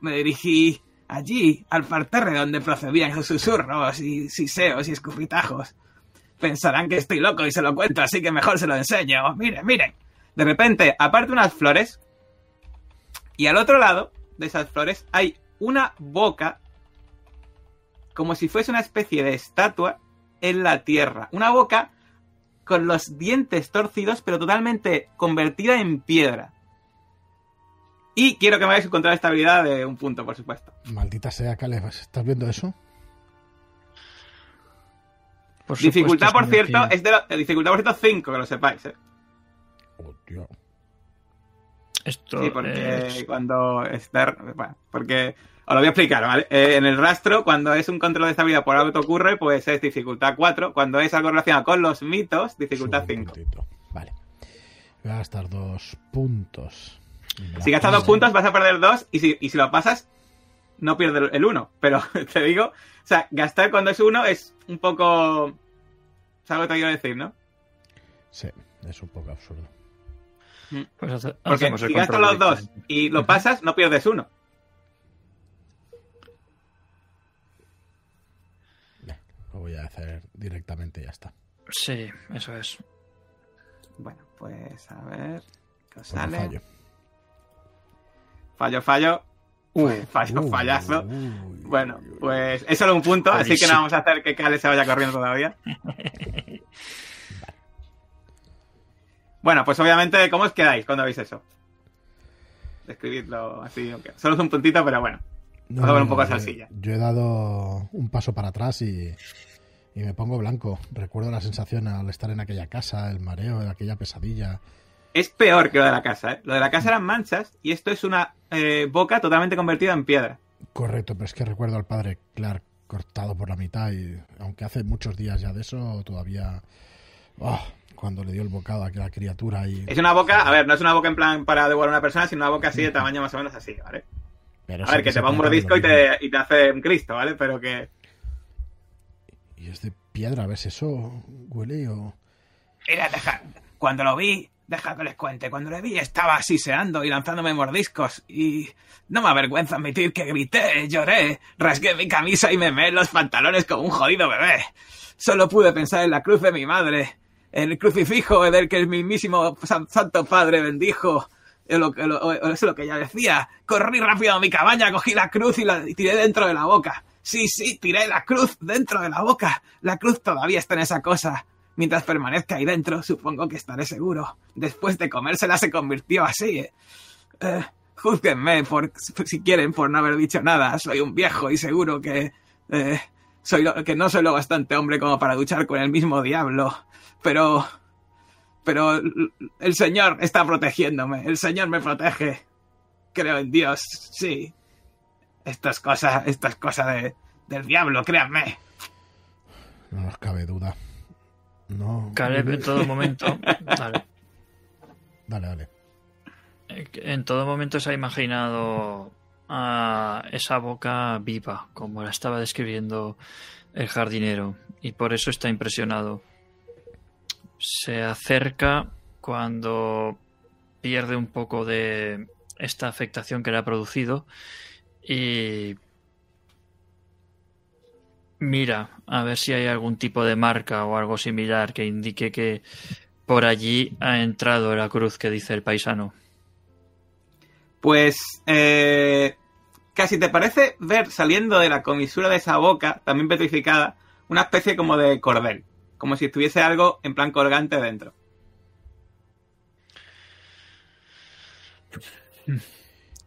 Me dirigí allí, al parterre donde procedían los susurros y siseos y escupitajos. Pensarán que estoy loco y se lo cuento, así que mejor se lo enseño. Miren, miren. De repente, aparte unas flores, y al otro lado de esas flores hay una boca, como si fuese una especie de estatua en la tierra. Una boca con los dientes torcidos, pero totalmente convertida en piedra. Y quiero que me hagáis un control de estabilidad de un punto, por supuesto. Maldita sea, Caleb, ¿estás viendo eso? Por dificultad, por cierto, es de lo- eh, dificultad, por cierto, 5, que lo sepáis. ¿eh? Esto Sí, porque es- cuando está... Bueno, porque... Os lo voy a explicar, ¿vale? Eh, en el rastro, cuando es un control de estabilidad por algo que ocurre, pues es dificultad 4. Cuando es algo relacionado con los mitos, dificultad Sube un 5. puntito. Vale. Voy a gastar dos puntos. La Si gastas dos puntos, vas a perder dos. Y si, y si lo pasas, no pierdes el 1. Pero te digo, o sea, gastar cuando es 1 es un poco. ¿Sabes lo que te quiero decir, no? Sí, es un poco absurdo. Pues hace- Porque si gastas los dos y lo pasas, no pierdes uno. Lo voy a hacer directamente y ya está. Sí, eso es. Bueno, pues a ver. ¿Qué os Pues sale? fallo. Fallo, fallo. fallo, Uh, fallazo. uy, Bueno, uy, uy. pues es solo un punto, así que no vamos a hacer que Kale se vaya corriendo todavía. Bueno, pues obviamente, ¿cómo os quedáis cuando veis eso? Describidlo así, solo es un puntito, pero bueno. No, Vamos a ver un poco de salsilla. Yo he dado un paso para atrás y, y me pongo blanco. Recuerdo la sensación al estar en aquella casa, el mareo, aquella pesadilla. Es peor que lo de la casa, ¿eh? Lo de la casa eran manchas y esto es una eh, boca totalmente convertida en piedra. Correcto, pero es que recuerdo al padre Clark cortado por la mitad y aunque hace muchos días ya de eso, todavía... ah, cuando le dio el bocado a aquella criatura y... Es una boca, a ver, no es una boca en plan para devorar a una persona, sino una boca así de tamaño más o menos así, ¿vale? Pero A ver, que te va un mordisco y te, y te hace un Cristo, ¿vale? Pero que... Y es de piedra, ¿ves eso? Huele o... Mira, deja, cuando lo vi, deja que les cuente, cuando lo vi estaba siseando y lanzándome mordiscos y no me avergüenza admitir que grité, lloré, rasgué mi camisa y me meé los pantalones como un jodido bebé. Solo pude pensar en la cruz de mi madre, el crucifijo del que el mismísimo San- Santo Padre bendijo. Lo, es lo que ella decía. Corrí rápido a mi cabaña, cogí la cruz y la tiré dentro de la boca. Sí, sí, tiré la cruz dentro de la boca. La cruz todavía está en esa cosa. Mientras permanezca ahí dentro, supongo que estaré seguro. Después de comérsela se convirtió así. Eh, Eh, júzguenme por, si quieren por no haber dicho nada. Soy un viejo y seguro que eh, soy lo- que no soy lo bastante hombre como para luchar con el mismo diablo. Pero pero el Señor está protegiéndome. El Señor me protege. Creo en Dios. Sí. Estas cosas, estas cosas de, del diablo, créanme. No nos cabe duda. No... Caleb en todo momento. Vale. Dale, dale. Eh, En todo momento se ha imaginado a esa boca viva, como la estaba describiendo el jardinero, y por eso está impresionado. Se acerca cuando pierde un poco de esta afectación que le ha producido y mira a ver si hay algún tipo de marca o algo similar que indique que por allí ha entrado la cruz que dice el paisano. Pues eh, casi te parece ver saliendo de la comisura de esa boca, también petrificada, una especie como de cordel, como si estuviese algo en plan colgante dentro.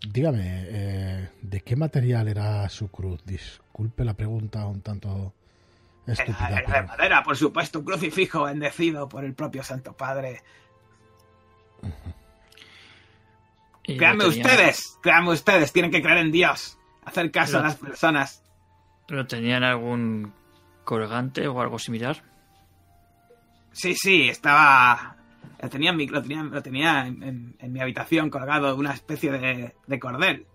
Dígame, eh, ¿de qué material era su cruz? Disculpe la pregunta un tanto estúpida. Era, era de madera, por supuesto, un crucifijo bendecido por el propio Santo Padre. Créanme tenía- ustedes, créanme ustedes, tienen que creer en Dios, hacer caso a las personas. ¿Lo tenían algún colgante o algo similar? Sí, sí, estaba. Lo tenía en mi, lo tenía, lo tenía en, en- en mi habitación colgado una especie de, de cordel.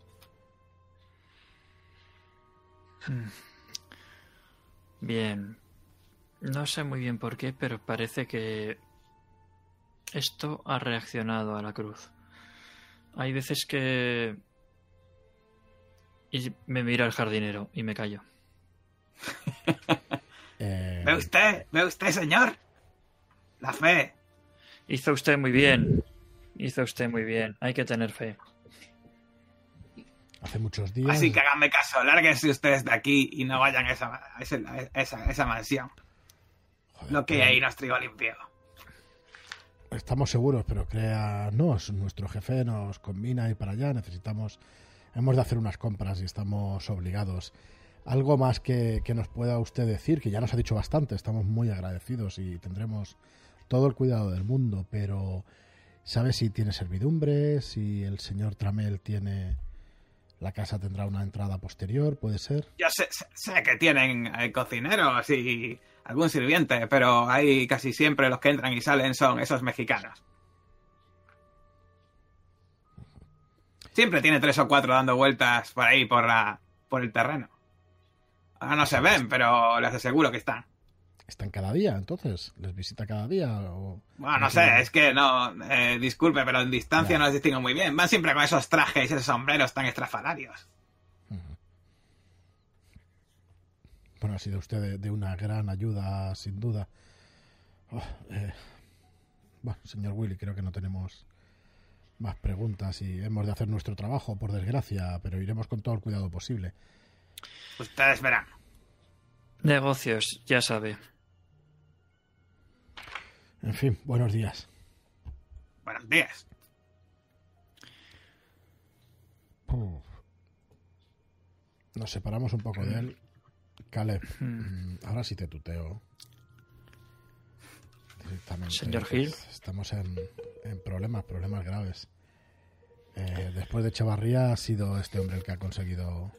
Bien. No sé muy bien por qué, pero parece que esto ha reaccionado a la cruz. Hay veces que... Y me mira el jardinero y me callo. Eh, ¿Ve usted? ¿Ve usted, señor? La fe. Hizo usted muy bien. Hizo usted muy bien. Hay que tener fe. hace muchos días. Así que háganme caso, lárguense ustedes de aquí y no vayan a esa, a ese- a esa, a esa mansión. Joder, Lo que pero ahí nos trigo limpio. Estamos seguros, pero créanos, nuestro jefe nos combina y para allá necesitamos. Hemos de hacer unas compras y estamos obligados. Algo más que, que nos pueda usted decir, que ya nos ha dicho bastante, estamos muy agradecidos y tendremos todo el cuidado del mundo, pero ¿sabe si tiene servidumbre? Si el señor Tramel tiene. La casa tendrá una entrada posterior, puede ser. Yo sé, sé- sé que tienen eh, cocineros y algún sirviente, pero ahí casi siempre los que entran y salen son esos mexicanos. Siempre tiene tres o cuatro dando vueltas por ahí, por, la, por el terreno. Ahora no se ven, pero les aseguro que están. ¿Están cada día entonces? ¿Les visita cada día? O... Bueno, no sé, es que no, eh, disculpe, pero en distancia Ya. no los distingo muy bien. Van siempre con esos trajes y esos sombreros tan estrafalarios. Bueno, ha sido usted de, de una gran ayuda, sin duda. Oh, eh, Bueno, señor Willy, creo que no tenemos más preguntas y hemos de hacer nuestro trabajo, por desgracia, pero iremos con todo el cuidado posible. Ustedes verán. Negocios, ya sabe. En fin, buenos días. Buenos días. Uf. Nos separamos un poco de él. Caleb, Hmm. mm, ahora sí te tuteo. Directamente. Señor Gil. Estamos en, en problemas, problemas graves. Eh, después de Echevarría ha sido este hombre el que ha conseguido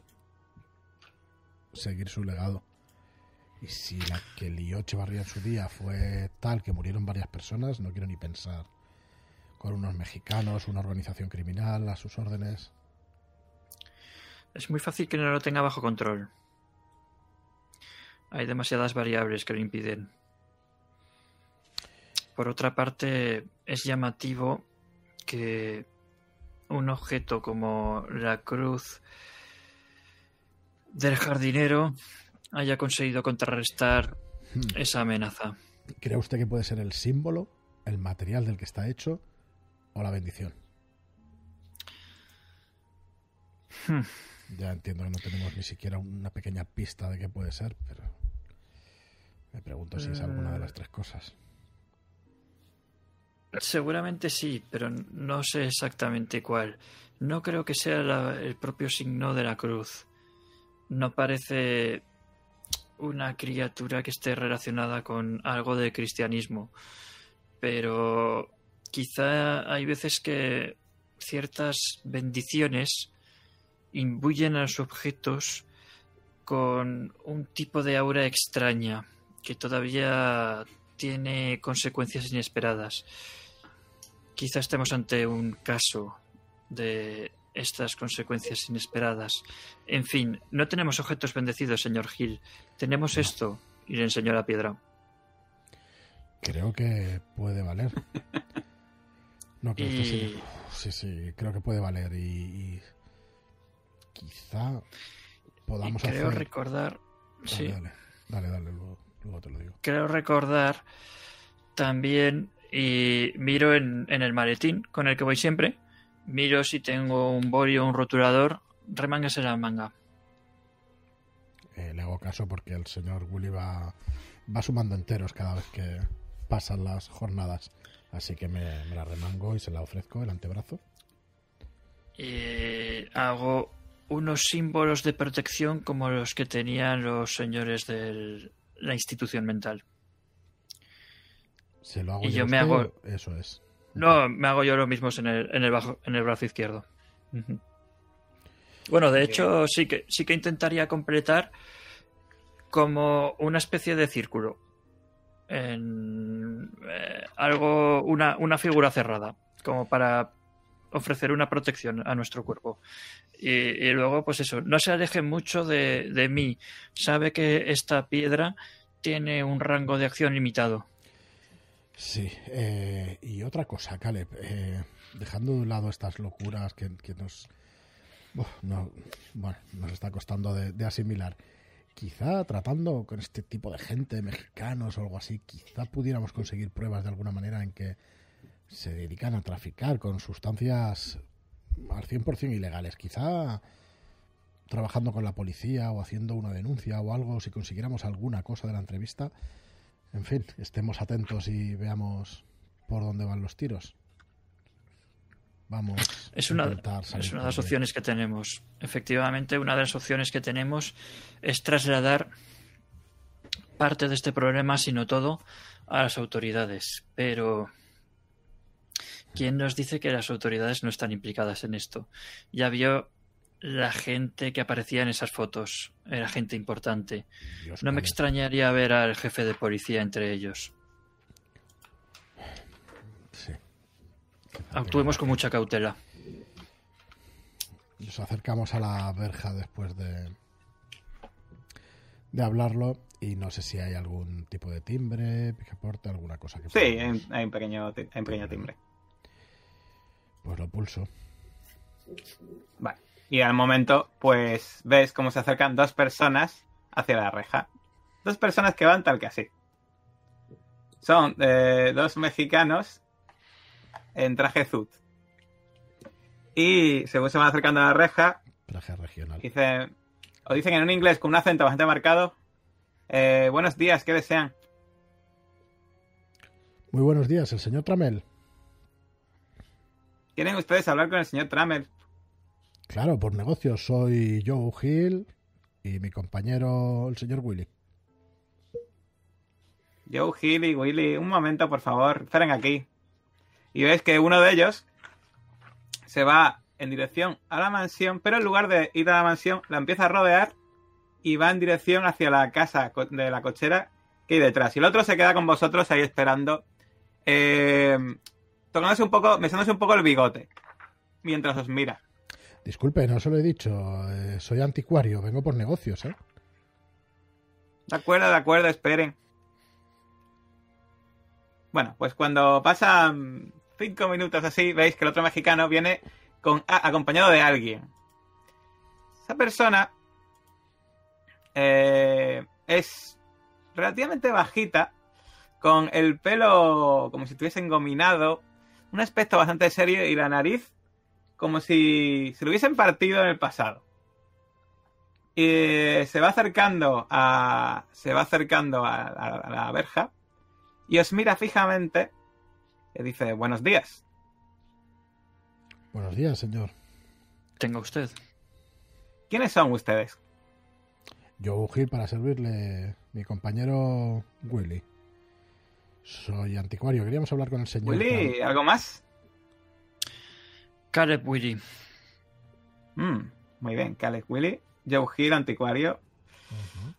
seguir su legado. Y si la que lió Echevarría en su día fue tal que murieron varias personas, no quiero ni pensar. Con unos mexicanos, una organización criminal a sus órdenes. Es muy fácil que no lo tenga bajo control. Hay demasiadas variables que lo impiden. Por otra parte, es llamativo que un objeto como la cruz del jardinero haya conseguido contrarrestar Hmm. esa amenaza. ¿Cree usted que puede ser el símbolo, el material del que está hecho o la bendición? Hmm. Ya entiendo que no tenemos ni siquiera una pequeña pista de qué puede ser, pero me pregunto si es alguna de las tres cosas. Seguramente sí, pero no sé exactamente cuál. No creo que sea la- el propio signo de la cruz. No parece una criatura que esté relacionada con algo de cristianismo. Pero quizá hay veces que ciertas bendiciones imbuyen a los objetos con un tipo de aura extraña que todavía tiene consecuencias inesperadas. Quizá estemos ante un caso de estas consecuencias inesperadas. En fin, no tenemos objetos bendecidos, señor Gil. Tenemos esto. Y le enseñó la piedra. Creo que puede valer. No, creo que sí. Sí, sí, creo que puede valer y, y quizá Y podamos creo hacer... recordar. Dale, Sí, dale, dale, dale, luego, luego te lo digo. creo recordar también. Y miro en, en el maletín con el que voy siempre. Miro si tengo un boli o un rotulador. Remángase la manga. Eh, le hago caso porque el señor Willy va, va sumando enteros cada vez que pasan las jornadas. Así que me, me la remango y se la ofrezco el antebrazo. Y hago unos símbolos de protección como los que tenían los señores de la institución mental. Se lo hago Y yo me usted, hago- Eso es. No, me hago yo lo mismo en el, en el, bajo, en el brazo izquierdo. Bueno, de hecho, sí que, sí que intentaría completar como una especie de círculo. En eh, algo, una, una figura cerrada, como para ofrecer una protección a nuestro cuerpo. Y, y luego, pues eso, no se aleje mucho de, de mí. Sabe que esta piedra tiene un rango de acción limitado. Sí, eh, y otra cosa, Caleb, eh, dejando de un lado estas locuras que, nos, bueno, nos está costando de, de asimilar, quizá tratando con este tipo de gente, mexicanos o algo así, quizá pudiéramos conseguir pruebas de alguna manera en que se dedican a traficar con sustancias al 100% ilegales. Quizá trabajando con la policía o haciendo una denuncia o algo, si consiguiéramos alguna cosa de la entrevista, en fin, estemos atentos y veamos por dónde van los tiros. Vamos. Es una, es una de las opciones que tenemos. Efectivamente, una de las opciones que tenemos es trasladar parte de este problema, si no todo, a las autoridades. Pero, ¿quién nos dice que las autoridades no están implicadas en esto? Ya vio la gente que aparecía en esas fotos. Era gente importante. Dios, No me extrañaría ver al jefe de policía entre ellos. Sí. Actuemos con mucha cautela. Nos acercamos a la verja después de, de hablarlo y no sé si hay algún tipo de timbre, picaporte, alguna cosa que Sí, hay, un- hay un pequeño, hay un pequeño timbre. Pues lo pulso. Vale. Y al momento, pues ves cómo se acercan dos personas hacia la reja. Dos personas que van tal que así. Son eh, dos mexicanos en traje zut. Y según se van acercando a la reja, Traje regional. dicen, o dicen en un inglés con un acento bastante marcado, eh, buenos días, ¿qué desean? Muy buenos días, el señor Tramel. ¿Quieren ustedes hablar con el señor Trammell? Claro, por negocios. Soy Joe Hill y mi compañero, el señor Willy. Joe, Hill y Willy, un momento, por favor, esperen aquí. Y ves que uno de ellos se va en dirección a la mansión, pero en lugar de ir a la mansión, la empieza a rodear y va en dirección hacia la casa de la cochera que hay detrás. Y el otro se queda con vosotros ahí esperando, eh, tocándose un poco, mesándose un poco el bigote, mientras os mira. Disculpe, no se lo he dicho. eh, soy anticuario, vengo por negocios, ¿eh? De acuerdo, de acuerdo, esperen. Bueno, pues cuando pasan cinco minutos así, veis que el otro mexicano viene con, a- acompañado de alguien. Esa persona eh, es relativamente bajita, con el pelo como si estuviese engominado, un aspecto bastante serio y la nariz como si se lo hubiesen partido en el pasado. Y se va acercando a. Se va acercando a, a- a la verja. Y os mira fijamente. Y dice, buenos días. Buenos días, señor. Tenga usted. ¿Quiénes son ustedes? Joe Hill para servirle mi compañero Willy. Soy anticuario. Queríamos hablar con el señor. Willy, ¿algo más? Caleb Willy. Mm, muy bien, Caleb Willy. Joe Hill, anticuario.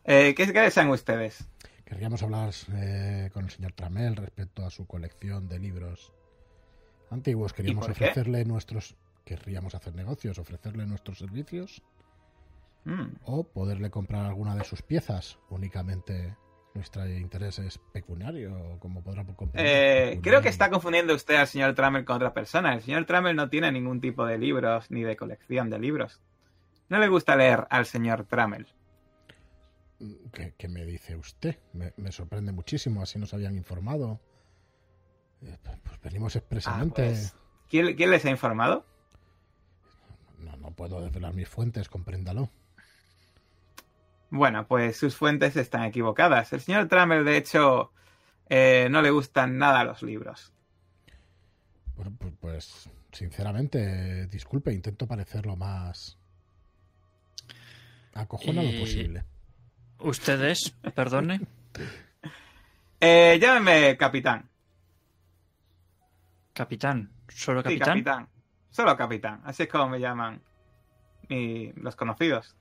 Eh, ¿Qué desean ustedes? Querríamos hablar eh, con el señor Tramel respecto a su colección de libros antiguos. Queríamos por qué? ofrecerle nuestros. Querríamos hacer negocios, ofrecerle nuestros servicios Mm, o poderle comprar alguna de sus piezas. Únicamente nuestro interés es pecuniario, como podrá comprender. eh, creo que está confundiendo usted al señor Trammell con otra persona. El señor Trammell no tiene ningún tipo de libros ni de colección de libros. No le gusta leer al señor Trammell. ¿Qué, qué me dice usted? Me, me sorprende muchísimo, así nos habían informado. Eh, Pues venimos Ah, expresamente. pues, ¿quién, quién les ha informado? No, no puedo desvelar mis fuentes, compréndalo. Bueno, pues sus fuentes están equivocadas. El señor Trammell, de hecho, eh, no le gustan nada los libros. Bueno, pues, pues, sinceramente, disculpe, intento parecer lo más acojonado Y- posible. ¿Ustedes? Perdone. Eh, llámeme capitán. Capitán. ¿Solo Sí, capitán? capitán. Solo capitán. Así es como me llaman los conocidos.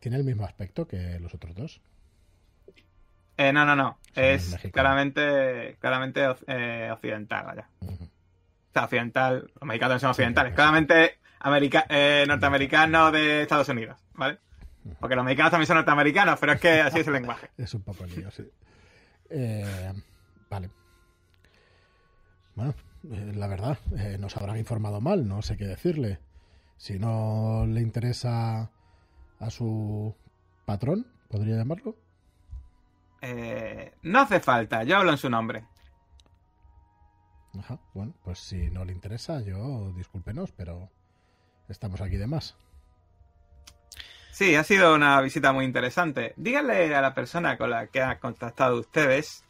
¿Tiene el mismo aspecto que los otros dos? Eh, no, no, no. Son Es claramente, claramente eh, occidental. Ujú. O sea, occidental. Los mexicanos son occidentales. sí. Claramente america- eh, norteamericano de Estados Unidos, ¿vale? Porque los mexicanos también son norteamericanos, pero es que así es el lenguaje. Es un poco lío, sí. Eh, vale. Bueno, eh, la verdad, nos habrán informado mal, no sé qué decirle. Si no le interesa a su patrón, podría llamarlo. Eh, no hace falta, yo hablo en su nombre. Ajá, bueno, pues si no le interesa, yo discúlpenos, pero estamos aquí de más. Sí, ha sido una visita muy interesante. Díganle a la persona con la que ha contactado ustedes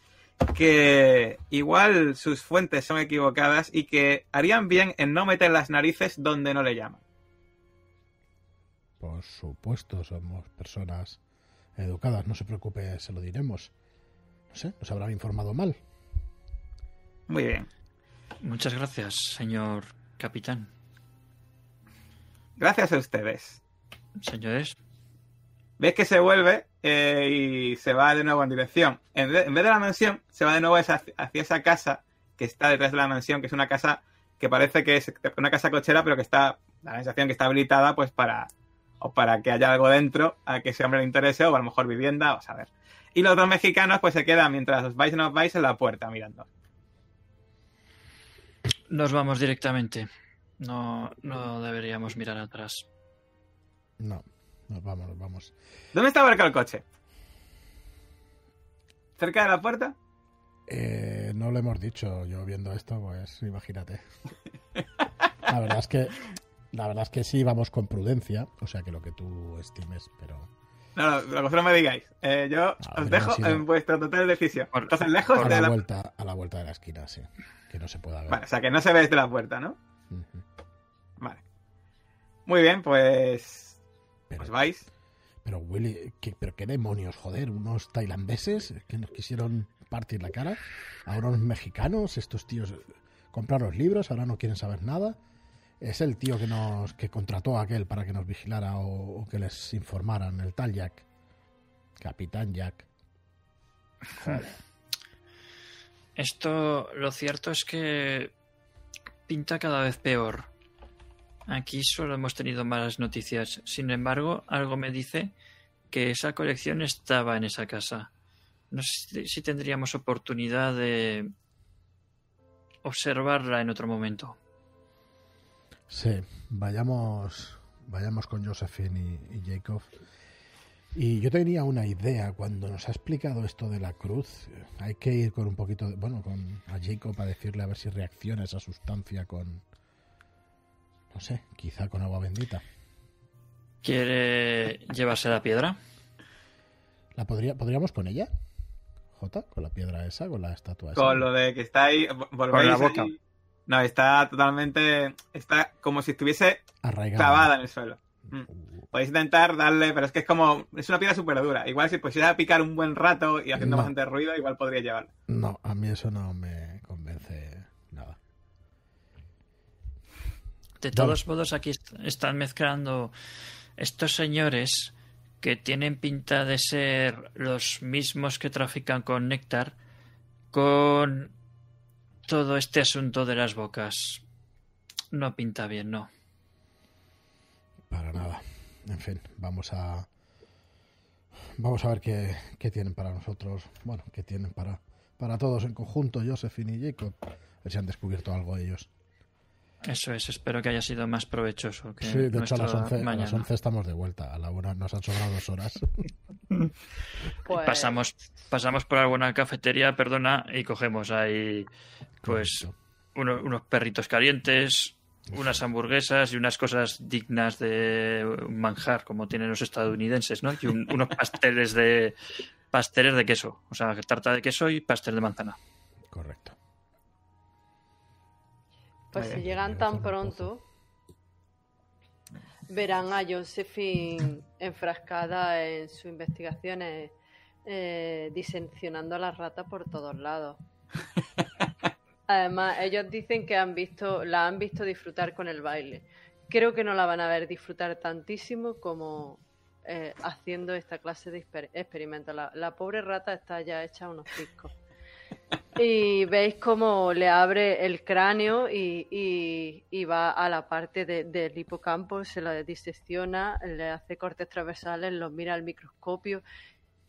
que igual sus fuentes son equivocadas y que harían bien en no meter las narices donde no le llaman. Por supuesto, somos personas educadas, no se preocupe, se lo diremos. No sé, nos habrán informado mal. Muy bien. Muchas gracias, señor capitán. Gracias a ustedes. Señores, Ves que se vuelve eh, y se va de nuevo en dirección. En vez, en vez de la mansión, se va de nuevo hacia, hacia esa casa que está detrás de la mansión, que es una casa que parece que es una casa cochera, pero que está, la sensación que está habilitada pues para, o para que haya algo dentro a que ese hombre le interese, o a lo mejor vivienda, o saber. Y los dos mexicanos pues se quedan mientras os vais y no os vais en la puerta mirando. nos vamos directamente. No, no deberíamos mirar atrás. No, nos vamos, nos vamos. ¿Dónde está aparcado el coche? ¿Cerca de la puerta? Eh, no lo hemos dicho, yo viendo esto, pues imagínate. La verdad es que la verdad es que sí vamos con prudencia, o sea que lo que tú estimes, pero No, no, lo que no me digáis. Eh, yo os habría dejo sido- en vuestra total decisión. Por- Entonces, lejos a de la la... vuelta a la vuelta de la esquina, sí, que no se pueda ver. Vale, o sea, que no se ve desde la puerta, ¿no? Vale. Muy bien, pues... Pero, Pues vais. pero Willy, ¿qué, pero qué demonios, joder, unos tailandeses que nos quisieron partir la cara, ahora unos mexicanos, estos tíos compraron los libros, ahora no quieren saber nada. Es el tío que nos que contrató a aquel para que nos vigilara o, que les informaran, el tal Jack. Capitán Jack. Esto, lo cierto es que pinta cada vez peor. Aquí solo hemos tenido malas noticias. Sin embargo, algo me dice que esa colección estaba en esa casa. No sé si tendríamos oportunidad de observarla en otro momento. Sí, vayamos, vayamos con Josephine y, y Jacob. Y yo tenía una idea cuando nos ha explicado esto de la cruz. Hay que ir con un poquito, de, bueno, con a Jacob a decirle a ver si reacciona esa sustancia con, no sé, quizá con agua bendita. ¿Quiere llevarse la piedra? ¿La podría, podríamos con ella? Jota, con la piedra esa, con la estatua esa. Con lo de que está ahí... Volvéis la boca. ahí. No, está totalmente... Está como si estuviese Arraigada. clavada en el suelo. Mm. Uh, Podéis intentar darle, pero es que es como... Es una piedra súper dura. Igual si pusiera a picar un buen rato y haciendo No. bastante ruido, igual podría llevarla. No, a mí eso no me convence nada. De todos modos, aquí est- están mezclando estos señores que tienen pinta de ser los mismos que trafican con néctar con todo este asunto de las bocas. No pinta bien, no. Para nada. En fin, vamos a. Vamos a ver qué, qué tienen para nosotros. Bueno, qué tienen para, para todos en conjunto, Josephine y Jacob. A ver si han descubierto algo ellos. Eso es, espero que haya sido más provechoso que Sí, de hecho a las, nuestra 11, a las mañana. 11 estamos de vuelta. A la una nos han sobrado dos horas. Pues, Pasamos, pasamos por alguna cafetería, perdona, y cogemos ahí pues uno- unos perritos calientes, unas hamburguesas y unas cosas dignas de manjar, como tienen los estadounidenses, ¿no? Y un- unos pasteles de pasteles de queso, o sea, tarta de queso y pastel de manzana. Correcto. Pues si llegan tan pronto, verán a Josephine enfrascada en sus investigaciones, eh, disensionando a la rata por todos lados. Además, ellos dicen que han visto, la han visto disfrutar con el baile. Creo que no la van a ver disfrutar tantísimo como eh, haciendo esta clase de exper- experimentos. La, la pobre rata está ya hecha unos piscos. Y veis cómo le abre el cráneo y, va a la parte de- del hipocampo, se lo disecciona, le hace cortes transversales, los mira al microscopio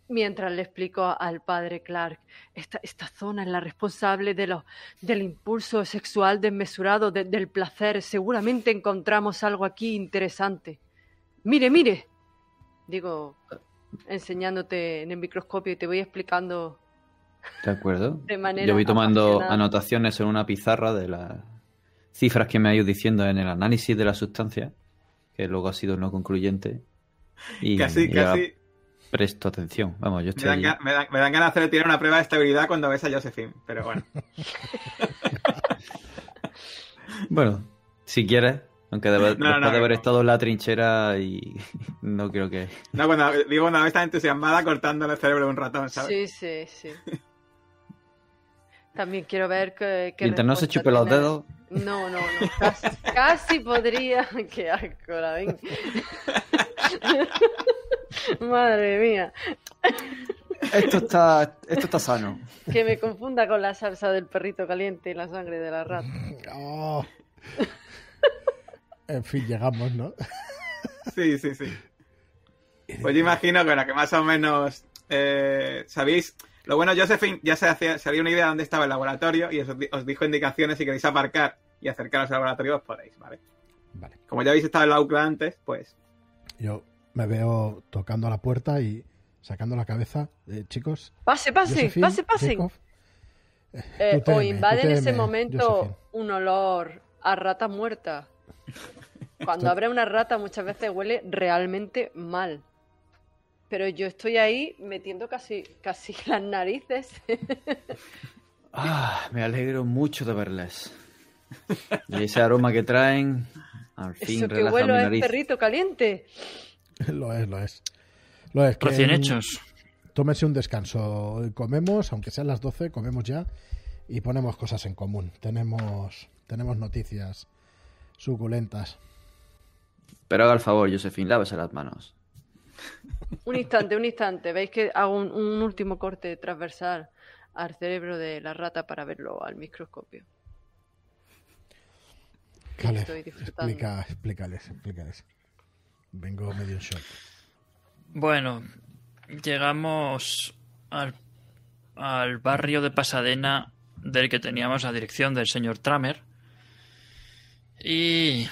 Mientras le explico al padre Clark, esta, esta zona es la responsable de lo, del impulso sexual desmesurado, de- del placer. Seguramente encontramos algo aquí interesante. Mire, mire. Digo, enseñándote en el microscopio y te voy explicando ¿De acuerdo? de manera. Yo voy tomando apasionada. anotaciones en una pizarra de las cifras que me ha ido diciendo en el análisis de la sustancia, que luego ha sido no concluyente. Y, Casi, y casi. presto atención. Vamos, yo Me estoy dan, allí. ga- me, dan, me dan ganas de hacer tirar una prueba de estabilidad cuando ves a Josephine, pero bueno. Bueno, si quieres, aunque de- después no, de haber no. estado en la trinchera y no creo que... No, cuando digo cuando ves tan entusiasmada cortando el cerebro de un ratón, ¿sabes? Sí, sí, sí. También quiero ver que. Mientras no se chupe los dedos, No, no, no. Casi, casi podría. Qué asco, la ven. Madre mía. esto está, esto está sano. Que me confunda con la salsa del perrito caliente y la sangre de la rata. Oh. En fin, llegamos, ¿no? Sí, sí, sí. Pues yo imagino que, bueno, que más o menos eh, sabéis. Lo bueno, Josephine ya se, hacía, se una idea de dónde estaba el laboratorio y os, di- os dijo indicaciones si queréis aparcar y acercaros al laboratorio, os podéis, ¿vale? Vale. Como ya habéis estado en la UCLA antes, pues Yo me veo tocando a la puerta y sacando la cabeza. Eh, chicos, Pase, pase, Josephine, pase, pase. Jacob, Eh, o invade en ese momento Josephine. un olor a rata muerta. Cuando abre una rata muchas veces huele realmente mal. Pero yo estoy ahí metiendo casi, casi las narices. Ah, me alegro mucho de verles. Y ese aroma que traen, al fin Eso que mi huelo es perrito caliente. lo es, lo es. Lo es. que, Recién hechos. Tómense un descanso. Comemos, aunque sean las 12, comemos ya y ponemos cosas en común. Tenemos, tenemos noticias suculentas. Pero haga el favor, Josephine, lávese las manos. Un instante, un instante. Veis que hago un, un último corte transversal al cerebro de la rata para verlo al microscopio. Vale, Estoy disfrutando. explica, explícales, explícales. Vengo medio en shock. Bueno, llegamos al, al barrio de Pasadena del que teníamos la dirección del señor Tramer. Y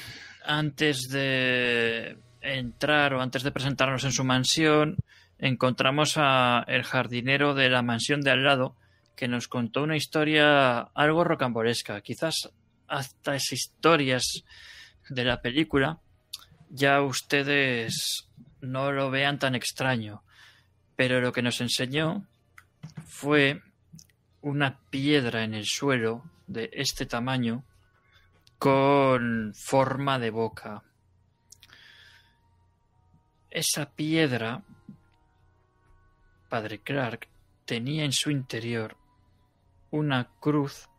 antes de entrar o antes de presentarnos en su mansión, encontramos a el jardinero de la mansión de al lado que nos contó una historia algo rocambolesca. Quizás hasta las historias de la película ya ustedes no lo vean tan extraño. Pero lo que nos enseñó fue una piedra en el suelo de este tamaño con forma de boca. Esa piedra, Padre Clark, tenía en su interior una cruz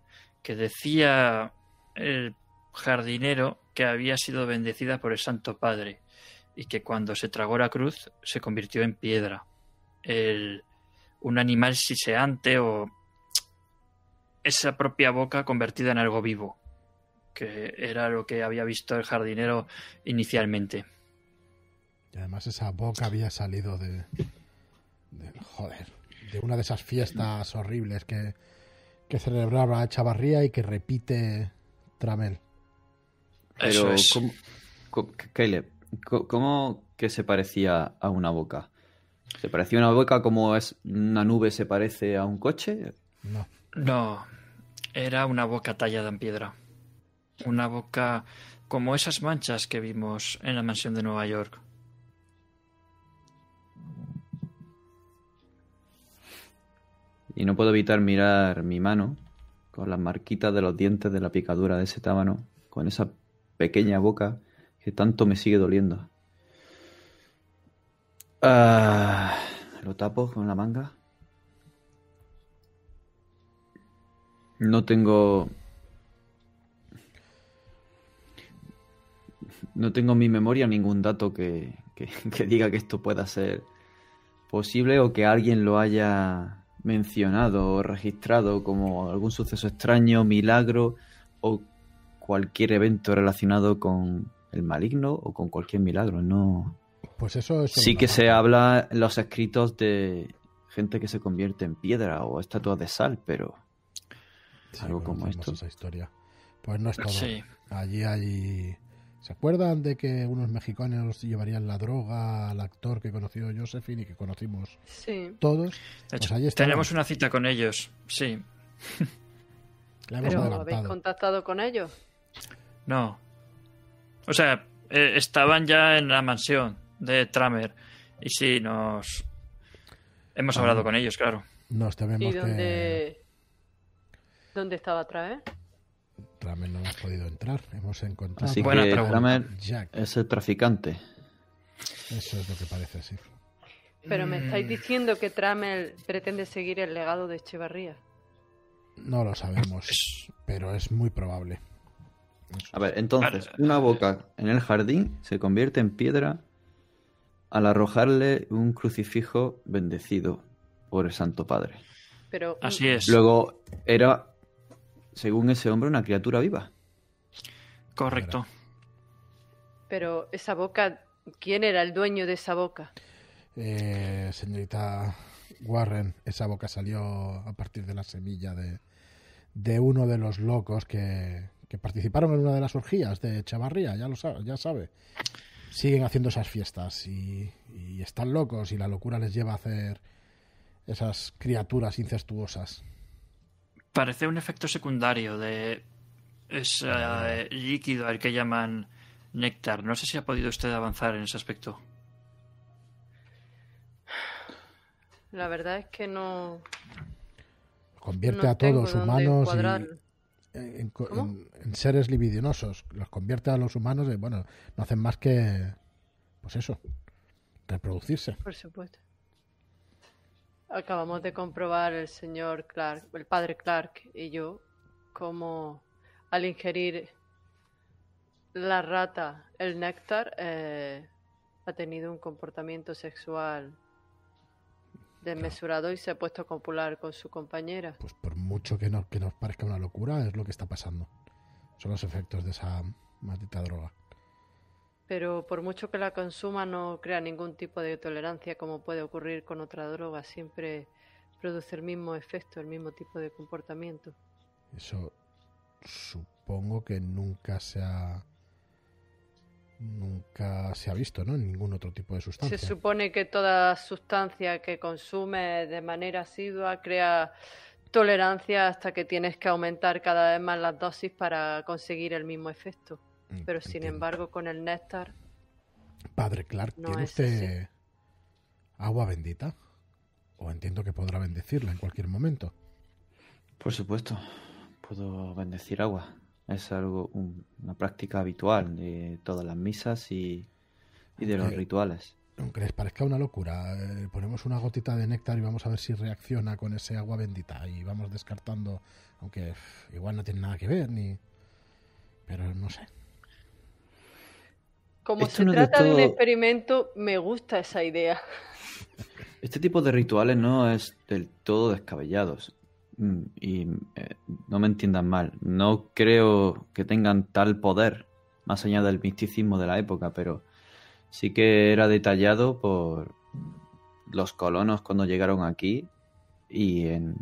que decía el jardinero que había sido bendecida por el Santo Padre y que cuando se tragó la cruz se convirtió en piedra. El, un animal siseante o esa propia boca convertida en algo vivo, que era lo que había visto el jardinero inicialmente. Y además esa boca había salido de, de- joder, de una de esas fiestas horribles que, que celebraba Chavarría y que repite Tramel. Pero, es. ¿cómo, co- Caleb, co- ¿cómo que se parecía a una boca? ¿Se parecía a una boca como es una nube se parece a un coche? No, No, era una boca tallada en piedra. Una boca como esas manchas que vimos en la mansión de Nueva York. Y no puedo evitar mirar mi mano con las marquitas de los dientes de la picadura de ese tábano, con esa pequeña boca que tanto me sigue doliendo. Ah, lo tapo con la manga. No tengo... No tengo en mi memoria ningún dato que, que- que diga que esto pueda ser posible o que alguien lo haya mencionado o registrado como algún suceso extraño, milagro o cualquier evento relacionado con el maligno o con cualquier milagro. No. pues eso es... Sí que se habla en los escritos de gente que se convierte en piedra o estatuas de sal, pero Sí, algo como esto. esa historia. Pues no es todo. Sí. Allí hay... ¿Se acuerdan de que unos mexicanos llevarían la droga al actor que conoció Josephine y que conocimos Sí, todos? De Pues hecho, tenemos una cita con ellos. Sí. La hemos pero ¿habéis contactado con ellos? No. O sea, eh, estaban ya en la mansión de Tramer. Y sí, nos. Hemos Ah. hablado con ellos, claro. Nos tememos ¿Y que dónde, dónde estaba otra no hemos podido entrar. Hemos encontrado Así que pregunta. Kramer Jack. es el traficante. Eso es lo que parece, sí. Pero me estáis diciendo que Tramel pretende seguir el legado de Echevarría. No lo sabemos, pero es muy probable. A ver, entonces, una boca en el jardín se convierte en piedra al arrojarle un crucifijo bendecido por el Santo Padre. Pero Así es. Luego era, según ese hombre, una criatura viva. Correcto. Pero esa boca, ¿quién era el dueño de esa boca? Eh, señorita Warren, esa boca salió a partir de la semilla de, de uno de los locos que, que participaron en una de las orgías de Chavarría, ya lo sabe, ya sabe. Siguen haciendo esas fiestas y, y están locos y la locura les lleva a hacer esas criaturas incestuosas. Parece un efecto secundario de ese eh, líquido al que llaman néctar. No sé si ha podido usted avanzar en ese aspecto. La verdad es que no, Convierte no a todos humanos en- en seres libidinosos. Los convierte a los humanos y bueno, no hacen más que, pues eso, reproducirse. Por supuesto. Acabamos de comprobar el señor Clark, el padre Clark y yo, cómo al ingerir la rata el néctar eh, ha tenido un comportamiento sexual desmesurado y se ha puesto a copular con su compañera. Pues por mucho que nos, que nos parezca una locura, es lo que está pasando. Son los efectos de esa maldita droga. Pero por mucho que la consuma no crea ningún tipo de tolerancia como puede ocurrir con otra droga, siempre produce el mismo efecto, el mismo tipo de comportamiento. Eso supongo que nunca se ha nunca se ha visto, ¿no? En ningún otro tipo de Se sustancia. supone que toda sustancia que consume de manera asidua crea tolerancia hasta que tienes que aumentar cada vez más las dosis para conseguir el mismo efecto. Mm, Pero sin embargo con el néctar Padre Clark, No ¿tiene es usted agua bendita? O entiendo que podrá bendecirla en cualquier momento. Por supuesto, puedo bendecir agua. Es algo, un- una práctica habitual de todas las misas y, y de los rituales. Aunque les parezca una locura, eh, ponemos una gotita de néctar y vamos a ver si reacciona con ese agua bendita. Y vamos descartando, aunque pff, igual no tiene nada que ver, ni. Pero no sé. Como Esto se no es de trata de un experimento, me gusta esa idea. Este tipo de rituales no es del todo descabellados. Mm, Y eh, no me entiendan mal, no creo que tengan tal poder, más allá del misticismo de la época, pero sí que era detallado por los colonos cuando llegaron aquí y en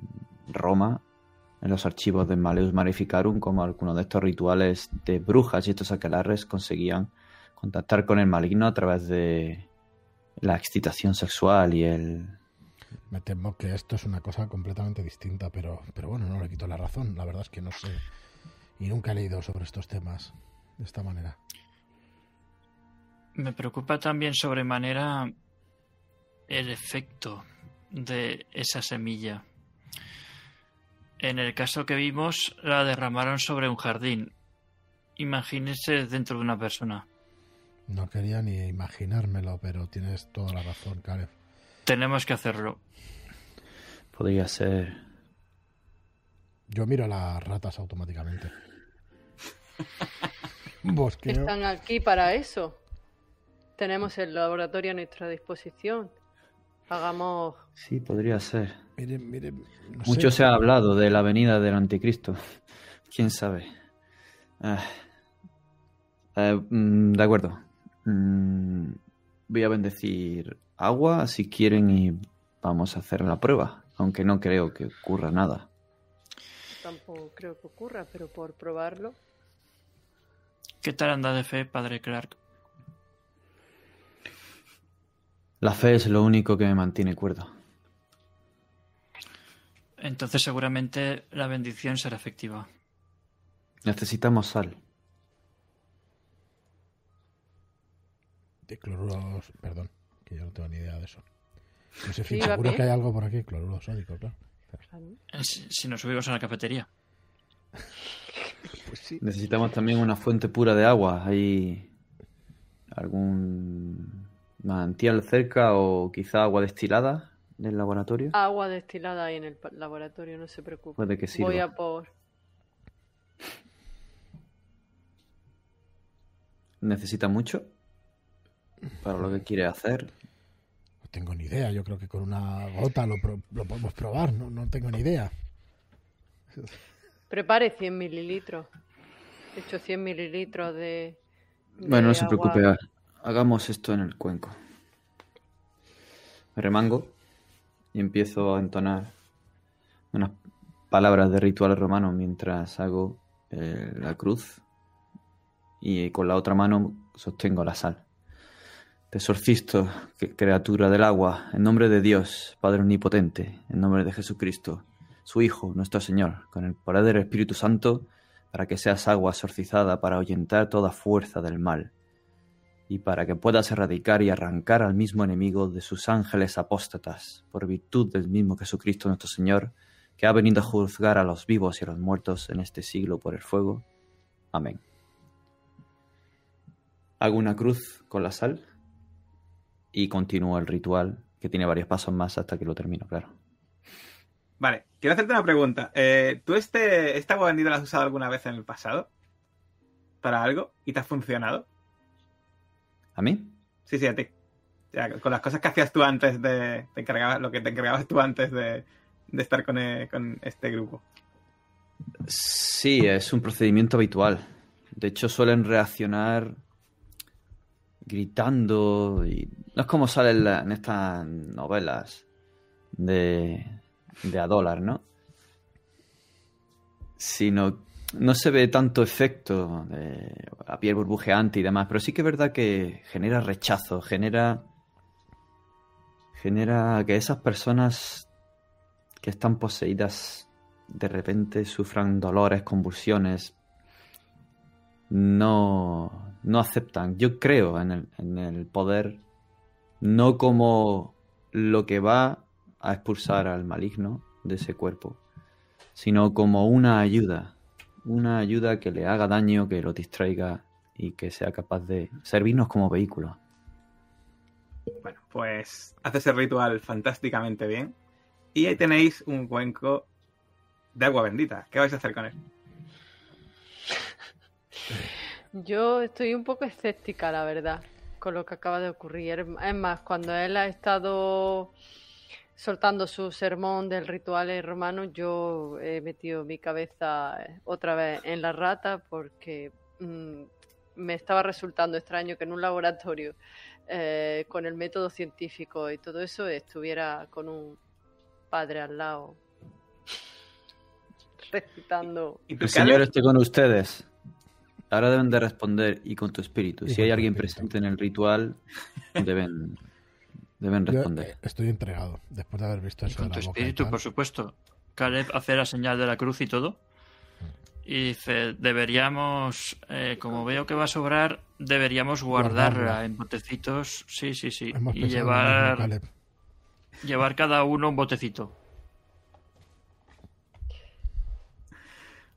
Roma, en los archivos de Maleus Maleficarum, como algunos de estos rituales de brujas y estos aquelarres conseguían contactar con el maligno a través de la excitación sexual y el... Me temo que esto es una cosa completamente distinta, pero, pero bueno, no le quito la razón. La verdad es que no sé. Y nunca he leído sobre estos temas de esta manera. Me preocupa también sobremanera el efecto de esa semilla. En el caso que vimos, la derramaron sobre un jardín. Imagínese dentro de una persona. No quería ni imaginármelo, pero tienes toda la razón, Caleb. Tenemos que hacerlo. Podría ser... Yo miro a las ratas automáticamente. Bosqueo. Están aquí para eso. Tenemos el laboratorio a nuestra disposición. Hagamos Sí, podría ser. Miren, miren. no Mucho sé. se ha hablado de la venida del anticristo. ¿Quién sabe? Ah. Eh, mm, de acuerdo. Mm, voy a bendecir agua si quieren y vamos a hacer la prueba, aunque no creo que ocurra nada. Tampoco creo que ocurra, pero por probarlo. ¿Qué tal anda de fe, padre Clark? La fe es lo único que me mantiene cuerdo. Entonces seguramente la bendición será efectiva. Necesitamos sal. De cloruros, perdón, que yo no tengo ni idea de eso. No sé, Sí, seguro que hay algo por aquí, cloruro sódico, claro. Eh, Si, si nos subimos a la cafetería. Pues sí. Necesitamos también una fuente pura de agua. ¿Hay algún manantial cerca o quizá agua destilada del laboratorio? Agua destilada ahí en el laboratorio, no se preocupe. Puede que sirva. Voy a por. ¿Necesita mucho? Para lo que quiere hacer. No tengo ni idea, yo creo que con una gota lo, pro- lo podemos probar, no, no tengo ni idea. Prepare 100 mililitros. He hecho 100 mililitros de. de Bueno, no se agua. preocupe, ha- hagamos esto en el cuenco. Me remango y empiezo a entonar unas palabras de ritual romano mientras hago eh, la cruz y con la otra mano sostengo la sal. Que- criatura del agua, en nombre de Dios, Padre Omnipotente, en nombre de Jesucristo, su Hijo, nuestro Señor, con el poder del Espíritu Santo, para que seas agua exorcizada para ahuyentar toda fuerza del mal, y para que puedas erradicar y arrancar al mismo enemigo de sus ángeles apóstatas, por virtud del mismo Jesucristo nuestro Señor, que ha venido a juzgar a los vivos y a los muertos en este siglo por el fuego. Amén. Hago una cruz con la sal y continúo el ritual, que tiene varios pasos más hasta que lo termino, claro. Vale, quiero hacerte una pregunta. Eh, ¿Tú este, esta agua bendita la has usado alguna vez en el pasado? ¿Para algo? ¿Y te ha funcionado? ¿A mí? Sí, sí, a ti. Ya, con las cosas que hacías tú antes de... Te encargabas, lo que te encargabas tú antes de, de estar con, eh, con este grupo. Sí, es un procedimiento habitual. De hecho, suelen reaccionar gritando y no es como sale en, estas novelas de, de a dólar, ¿no? Sino no se ve tanto efecto de la piel burbujeante y demás, pero sí que es verdad que genera rechazo, genera genera que esas personas que están poseídas de repente sufran dolores, convulsiones, no, no aceptan. Yo creo en el, en el poder, no como lo que va a expulsar al maligno de ese cuerpo, sino como una ayuda, una ayuda que le haga daño, que lo distraiga y que sea capaz de servirnos como vehículo. Bueno, pues haces el ritual fantásticamente bien. Y ahí tenéis un cuenco de agua bendita. ¿Qué vais a hacer con él? Yo estoy un poco escéptica, la verdad, con lo que acaba de ocurrir. Es más, cuando él ha estado soltando su sermón del ritual romano, yo he metido mi cabeza eh, otra vez en la rata porque mm, me estaba resultando extraño que en un laboratorio eh, con el método científico y todo eso estuviera con un padre al lado recitando. ¿Y tú, El Señor esté con ustedes. Ahora deben de responder y con tu espíritu. Y Si hay alguien presente en el ritual, deben, deben responder. estoy entregado después de haber visto Y eso con de tu boca espíritu, por supuesto. Caleb hace la señal de la cruz y todo. Y dice, deberíamos, eh, como veo que va a sobrar, deberíamos guardarla Guardarla. en botecitos. Sí, sí, sí. Hemos Y llevar, llevar cada uno un botecito.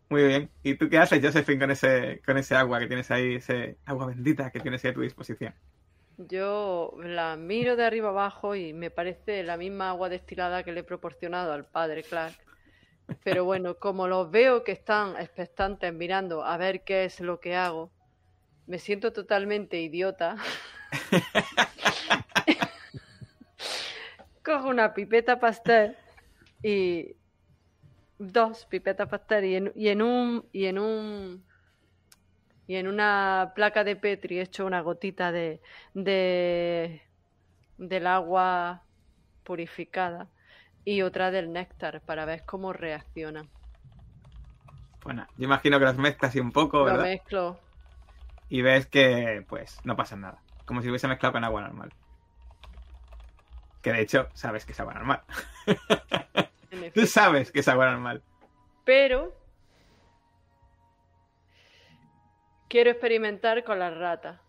Muy bien. ¿Y tú qué haces, Josephine, con ese, con ese agua que tienes ahí, ese agua bendita que tienes ahí a tu disposición? Yo la miro de arriba abajo y me parece la misma agua destilada que le he proporcionado al padre Clark. Pero bueno, como los veo que están expectantes mirando a ver qué es lo que hago, me siento totalmente idiota. Cojo una pipeta pastel y dos pipetas pastel y en, y en un y en un y en una placa de Petri he hecho una gotita de, de del agua purificada y otra del néctar para ver cómo reaccionan. Bueno, yo imagino que los mezclas así un poco, Lo ¿verdad? mezclo. Y ves que, pues, no pasa nada. Como si hubiese mezclado con agua normal. Que de hecho, sabes que es agua normal. Tú sabes que es agua normal. Pero quiero experimentar con las ratas.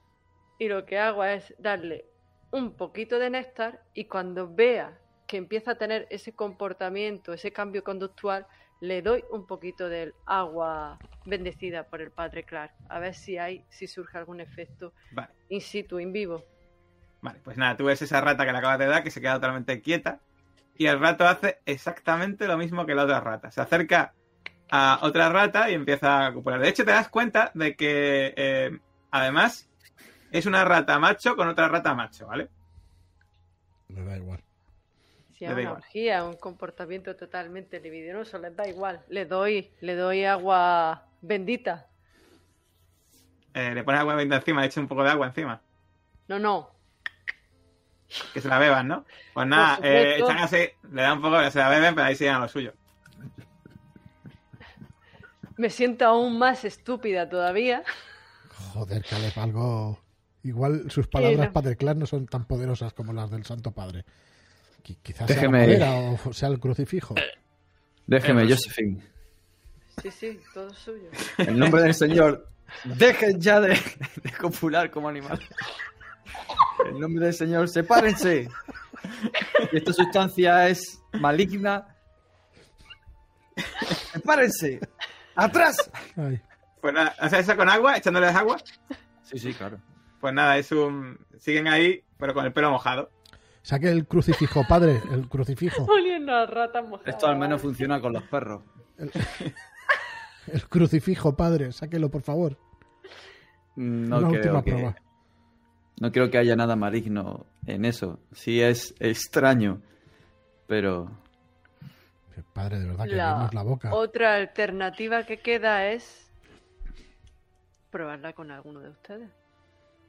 Y lo que hago es darle un poquito de néctar y cuando vea que empieza a tener ese comportamiento, ese cambio conductual, le doy un poquito del agua bendecida por el padre Clark. A ver si hay, si surge algún efecto Vale, in situ, in vivo. vale. Pues nada, tú ves esa rata que le acabas de dar, que se queda totalmente quieta. Y el rato hace exactamente lo mismo que la otra rata. Se acerca a otra rata y empieza a copular. De hecho, te das cuenta de que, eh, además, es una rata macho con otra rata macho, ¿vale? Me da igual. Si es una orgía, un comportamiento totalmente libidinoso, les da igual. Le doy, le doy agua bendita. Eh, le pones agua bendita encima, le echa un poco de agua encima. No, no, Que se la beban, ¿no? Pues nada, eh, así, le dan un poco, se la beben, pero ahí siguen a lo suyo. Me siento aún más estúpida todavía. Joder, Caleb, algo. Igual sus palabras no. Padre Clark no son tan poderosas como las del Santo Padre. Qui- Quizás sea Déjeme- la madera o sea el crucifijo. Déjeme, Josephine. Sí, sí, todo suyo. En nombre del Señor, dejen ya de, de copular como animal. En nombre del Señor, sepárense. Y esta sustancia es maligna. Sepárense. ¡Atrás! Ay, Pues nada, o sea, eso con agua, echándoles agua. Sí, sí, claro. Pues nada, es un. Siguen ahí, pero con el pelo mojado. saque el crucifijo, padre, el crucifijo. Oliendo a ratas mojadas. Esto al menos funciona con los perros. El crucifijo, padre, sáquelo, por favor. No Una creo última que, prueba. No creo que haya nada maligno en eso. Sí es extraño, pero Padre, de verdad, que La abrimos la boca. Otra alternativa que queda es probarla con alguno de ustedes.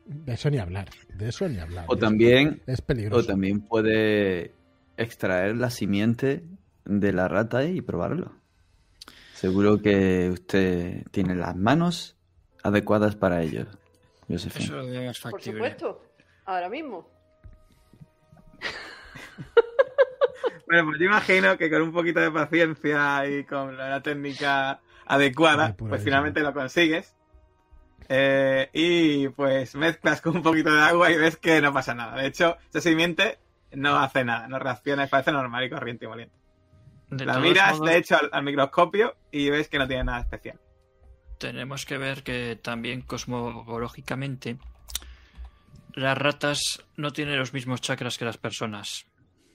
De eso ni hablar. De eso ni hablar. o también Es o peligroso. también puede extraer la simiente de la rata y probarlo. Seguro que usted tiene las manos adecuadas para ello, Josephine. Eso lo veo más Por supuesto, ahora mismo. Bueno, pues yo imagino que con un poquito de paciencia y con la técnica adecuada, pues finalmente lo consigues. Eh, y pues mezclas con un poquito de agua y ves que no pasa nada. De hecho, esa simiente no hace nada, no reacciona, parece normal y corriente y moliente. De La miras, modos, de hecho, al, al microscopio y ves que no tiene nada especial. Tenemos que ver que también cosmológicamente las ratas no tienen los mismos chakras que las personas.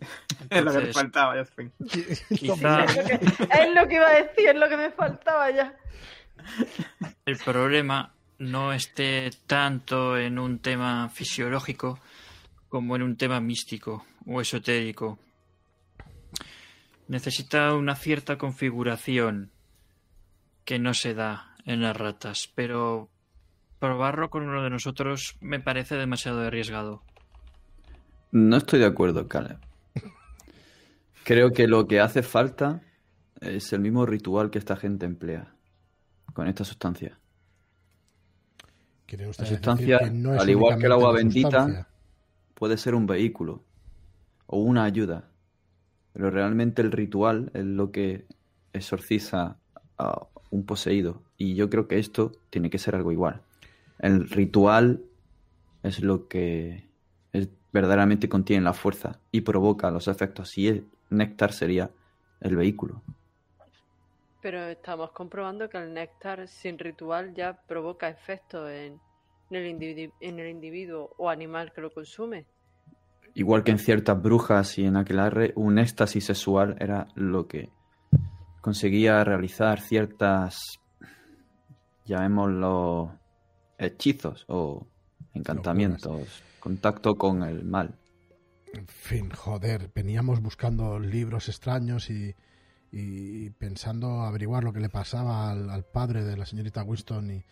Es lo que Entonces, faltaba, Josephine. quizá Es lo que iba a decir, es lo que me faltaba ya. el problema no esté tanto en un tema fisiológico como en un tema místico o esotérico. Necesita una cierta configuración que no se da en las ratas, pero probarlo con uno de nosotros me parece demasiado arriesgado. No estoy de acuerdo, Caleb. Creo que lo que hace falta es el mismo ritual que esta gente emplea con esta sustancia. ¿Quiere usted La sustancia, que no es al igual que el agua bendita? Puede ser un vehículo o una ayuda, pero realmente el ritual es lo que exorciza a un poseído. Y yo creo que esto tiene que ser algo igual. El ritual es lo que es- verdaderamente contiene la fuerza y provoca los efectos. Y el néctar sería el vehículo. Pero estamos comprobando que el néctar sin ritual ya provoca efectos en, en el individu- en el individuo o animal que lo consume. Igual que en ciertas brujas y en aquelarre, un éxtasis sexual era lo que conseguía realizar ciertas, llamémoslo, hechizos o encantamientos, contacto con el mal. En fin, joder, veníamos buscando libros extraños y, y pensando averiguar lo que le pasaba al, al padre de la señorita Winston y,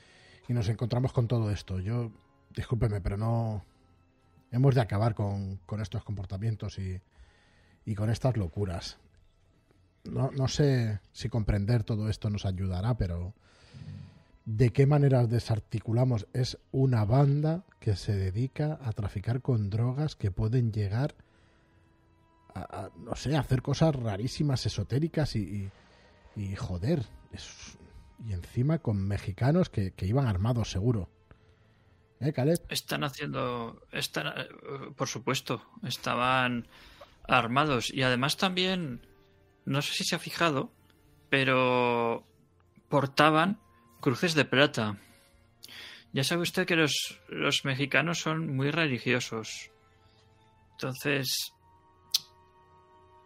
y nos encontramos con todo esto. Yo, discúlpeme, pero no... Hemos de acabar con, con estos comportamientos y, y con estas locuras. No, no sé si comprender todo esto nos ayudará, pero ¿de qué manera desarticulamos? Es una banda que se dedica a traficar con drogas que pueden llegar a, no sé, a hacer cosas rarísimas, esotéricas y, y, joder, y encima con mexicanos que, iban armados seguro. ¿Eh? Están haciendo. Están, eh, por supuesto, estaban armados. Y además también. No sé si se ha fijado, pero portaban cruces de plata. Ya sabe usted que los, los mexicanos son muy religiosos. Entonces.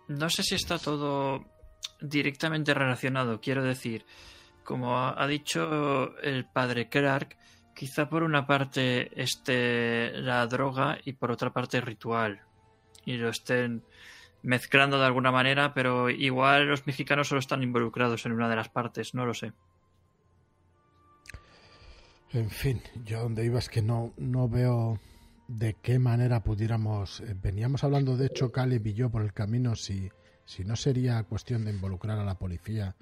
No sé si está todo directamente relacionado, quiero decir. Como ha dicho el padre Clark, Quizá por una parte esté la droga y por otra parte el ritual. Y lo estén mezclando de alguna manera, pero igual los mexicanos solo están involucrados en una de las partes, no lo sé. En fin, yo donde iba es que no, no veo de qué manera pudiéramos... eh, Veníamos hablando, de hecho, Caleb y yo por el camino, si, si no sería cuestión de involucrar a la policía,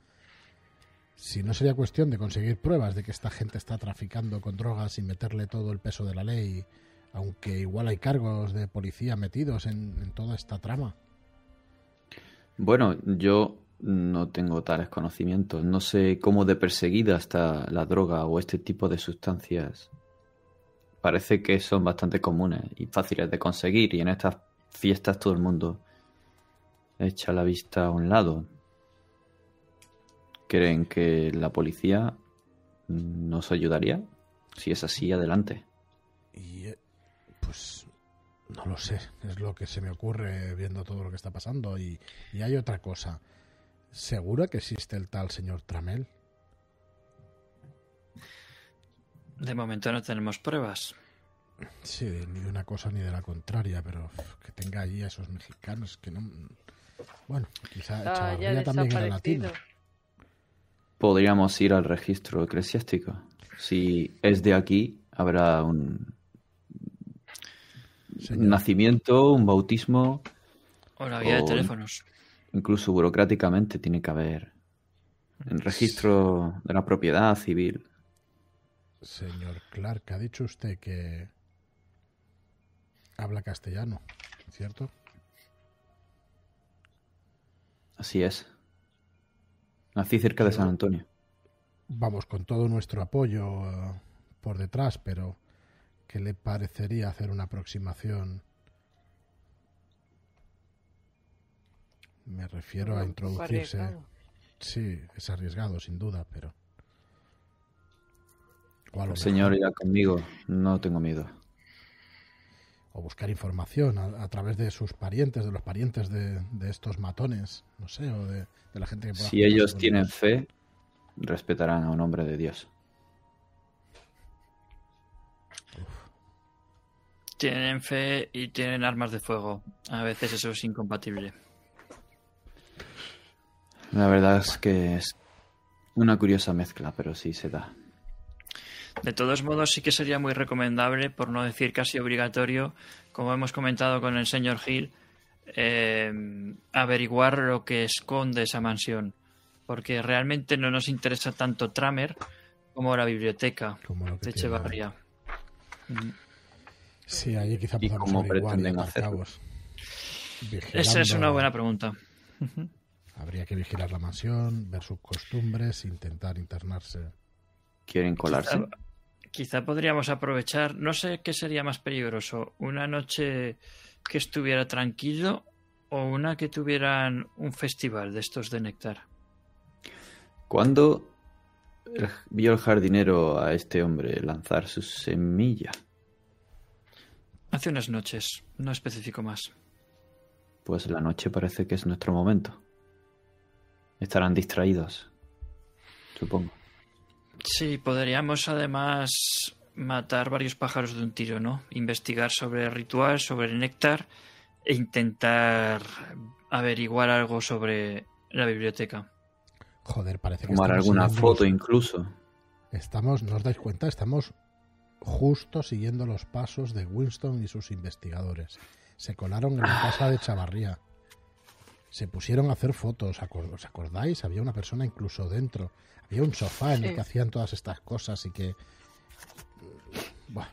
si no sería cuestión de conseguir pruebas de que esta gente está traficando con drogas y meterle todo el peso de la ley, aunque igual hay cargos de policía metidos en, en toda esta trama. Bueno, yo no tengo tales conocimientos. No sé cómo de perseguida está la droga o este tipo de sustancias. Parece que son bastante comunes y fáciles de conseguir y en estas fiestas todo el mundo echa la vista a un lado. ¿Creen que la policía nos ayudaría? Si es así, adelante. Y eh, pues no lo sé, es lo que se me ocurre viendo todo lo que está pasando. Y, y hay otra cosa. ¿Segura que existe el tal señor Tramel? De momento no tenemos pruebas. Sí, ni de una cosa ni de la contraria, pero que tenga allí a esos mexicanos que no... Bueno, quizá Ah, ya también era latino. Podríamos ir al registro eclesiástico. Si es de aquí, habrá un Señor. nacimiento, un bautismo, O la guía de teléfonos. Incluso burocráticamente tiene que haber el registro de la propiedad civil. Señor Clark, ha dicho usted que habla castellano, ¿cierto? Así es. Nací cerca de San Antonio. Vamos, con todo nuestro apoyo eh, por detrás, pero ¿qué le parecería hacer una aproximación? Me refiero a introducirse. arriesgado. Sí, es arriesgado, sin duda, pero. O, a lo El señor irá conmigo. No tengo miedo. o buscar información a, a través de sus parientes, de los parientes de, de estos matones, no sé, o de, de la gente que pueda Si ellos tienen fe, respetarán a un hombre de Dios. Tienen fe y tienen armas de fuego. A veces eso es incompatible. La verdad es que es una curiosa mezcla, pero sí se da. De todos modos, sí que sería muy recomendable, por no decir casi obligatorio, como hemos comentado con el señor Hill, eh, averiguar lo que esconde esa mansión. Porque realmente no nos interesa tanto Tramer como la biblioteca Como de. Echevarría. Mm. Sí, allí quizá ¿Y podamos cómo pretenden hacerlo? Esa es una buena pregunta. Habría que vigilar la mansión, ver sus costumbres, intentar internarse. ¿Quieren colarse? Quizá, quizá podríamos aprovechar, no sé qué sería más peligroso, una noche que estuviera tranquilo o una que tuvieran un festival de estos de néctar. ¿Cuándo el- vio el jardinero a este hombre lanzar su semilla? Hace unas noches, no especifico más. Pues la noche parece que es nuestro momento. Estarán distraídos, supongo. Sí, podríamos además matar varios pájaros de un tiro, ¿no? Investigar sobre el ritual, sobre el néctar e intentar averiguar algo sobre la biblioteca. Joder, parece que Tomar alguna siguiendo foto los- incluso. Estamos, ¿no os dais cuenta? Estamos justo siguiendo los pasos de Winston y sus investigadores. Se colaron en la casa de Chavarría. Se pusieron a hacer fotos, ¿acor- ¿os acordáis? Había una persona incluso dentro. Había un sofá en el que hacían todas estas cosas y que... Buah,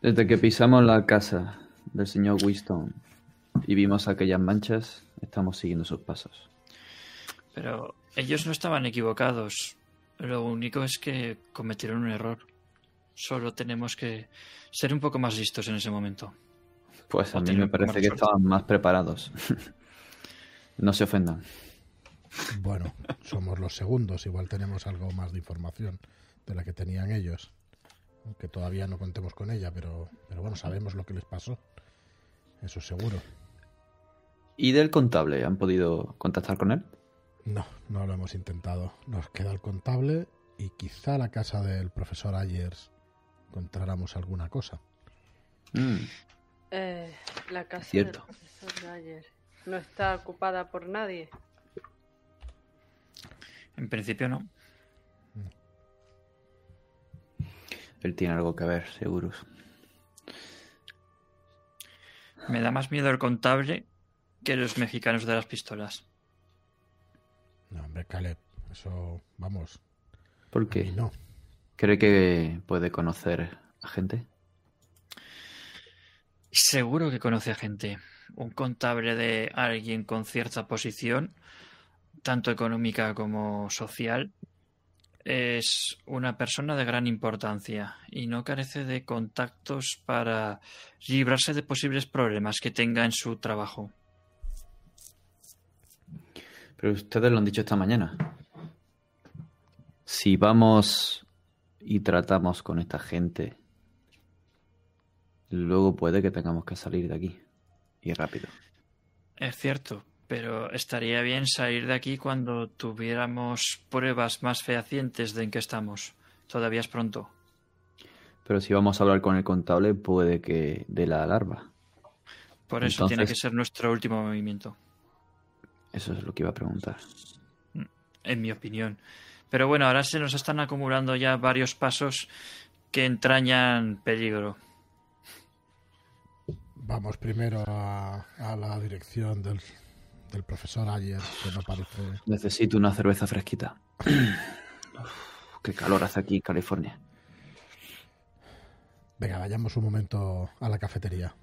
Desde que pisamos la casa del señor Winston y vimos aquellas manchas, estamos siguiendo sus pasos. Pero ellos no estaban equivocados. Lo único es que cometieron un error. Solo tenemos que ser un poco más listos en ese momento. Pues a O mí me parece que suerte. estaban más preparados. no se ofendan. Bueno, somos los segundos, igual tenemos algo más de información de la que tenían ellos. Aunque todavía no contemos con ella, pero, pero bueno, sabemos lo que les pasó. Eso seguro. ¿Y del contable? ¿Han podido contactar con él? No, no lo hemos intentado. Nos queda el contable y quizá la casa del profesor Ayers encontráramos alguna cosa. Mm, Eh, la casa Cierto. del profesor Dyer no está ocupada por nadie. En principio no. Él tiene algo que ver, seguros. Me da más miedo el contable que los mexicanos de las pistolas. No, hombre, Caleb, eso, vamos, ¿Por qué? no. ¿Cree que puede conocer a gente? Seguro que conoce a gente. Un contable de alguien con cierta posición, tanto económica como social, es una persona de gran importancia y no carece de contactos para librarse de posibles problemas que tenga en su trabajo. Pero ustedes lo han dicho esta mañana. Si vamos y tratamos con esta gente, luego puede que tengamos que salir de aquí. Y rápido. Es cierto, pero estaría bien salir de aquí cuando tuviéramos pruebas más fehacientes de en qué estamos. Todavía es pronto. Pero si vamos a hablar con el contable, puede que dé la alarma. Por eso tiene que ser nuestro último movimiento, Eso es lo que iba a preguntar. en mi opinión. Pero bueno, ahora se nos están acumulando ya varios pasos que entrañan peligro. Vamos primero a, a la dirección del, del profesor Ayers, que no parece... Necesito una cerveza fresquita. Uf, qué calor hace aquí California. Venga, vayamos un momento a la cafetería.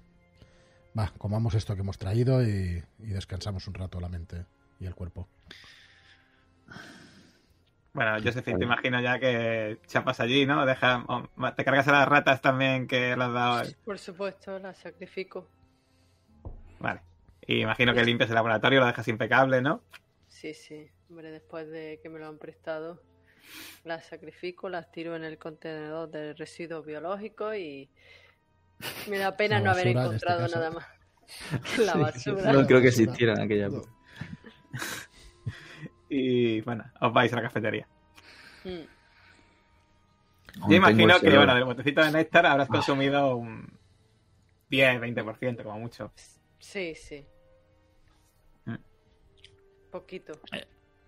Va, comamos esto que hemos traído y, y descansamos un rato la mente y el cuerpo. Bueno, Josephine, te imagino ya que chapas allí, ¿no? Deja, oh, te cargas a las ratas también que le has dado. el- Por supuesto, la sacrifico. Vale. Y imagino que limpias el laboratorio, lo dejas impecable, ¿no? Sí, sí. Hombre, después de que me lo han prestado, las sacrifico, las tiro en el contenedor de residuos biológicos y me da pena no haber este encontrado nada más. La basura. No creo que existiera en aquella época. Y bueno, os vais a la cafetería. Mm. Yo imagino que, bueno, del botecito de néctar habrás consumido un 10, 20% como mucho. Sí, sí. Mm. Poquito.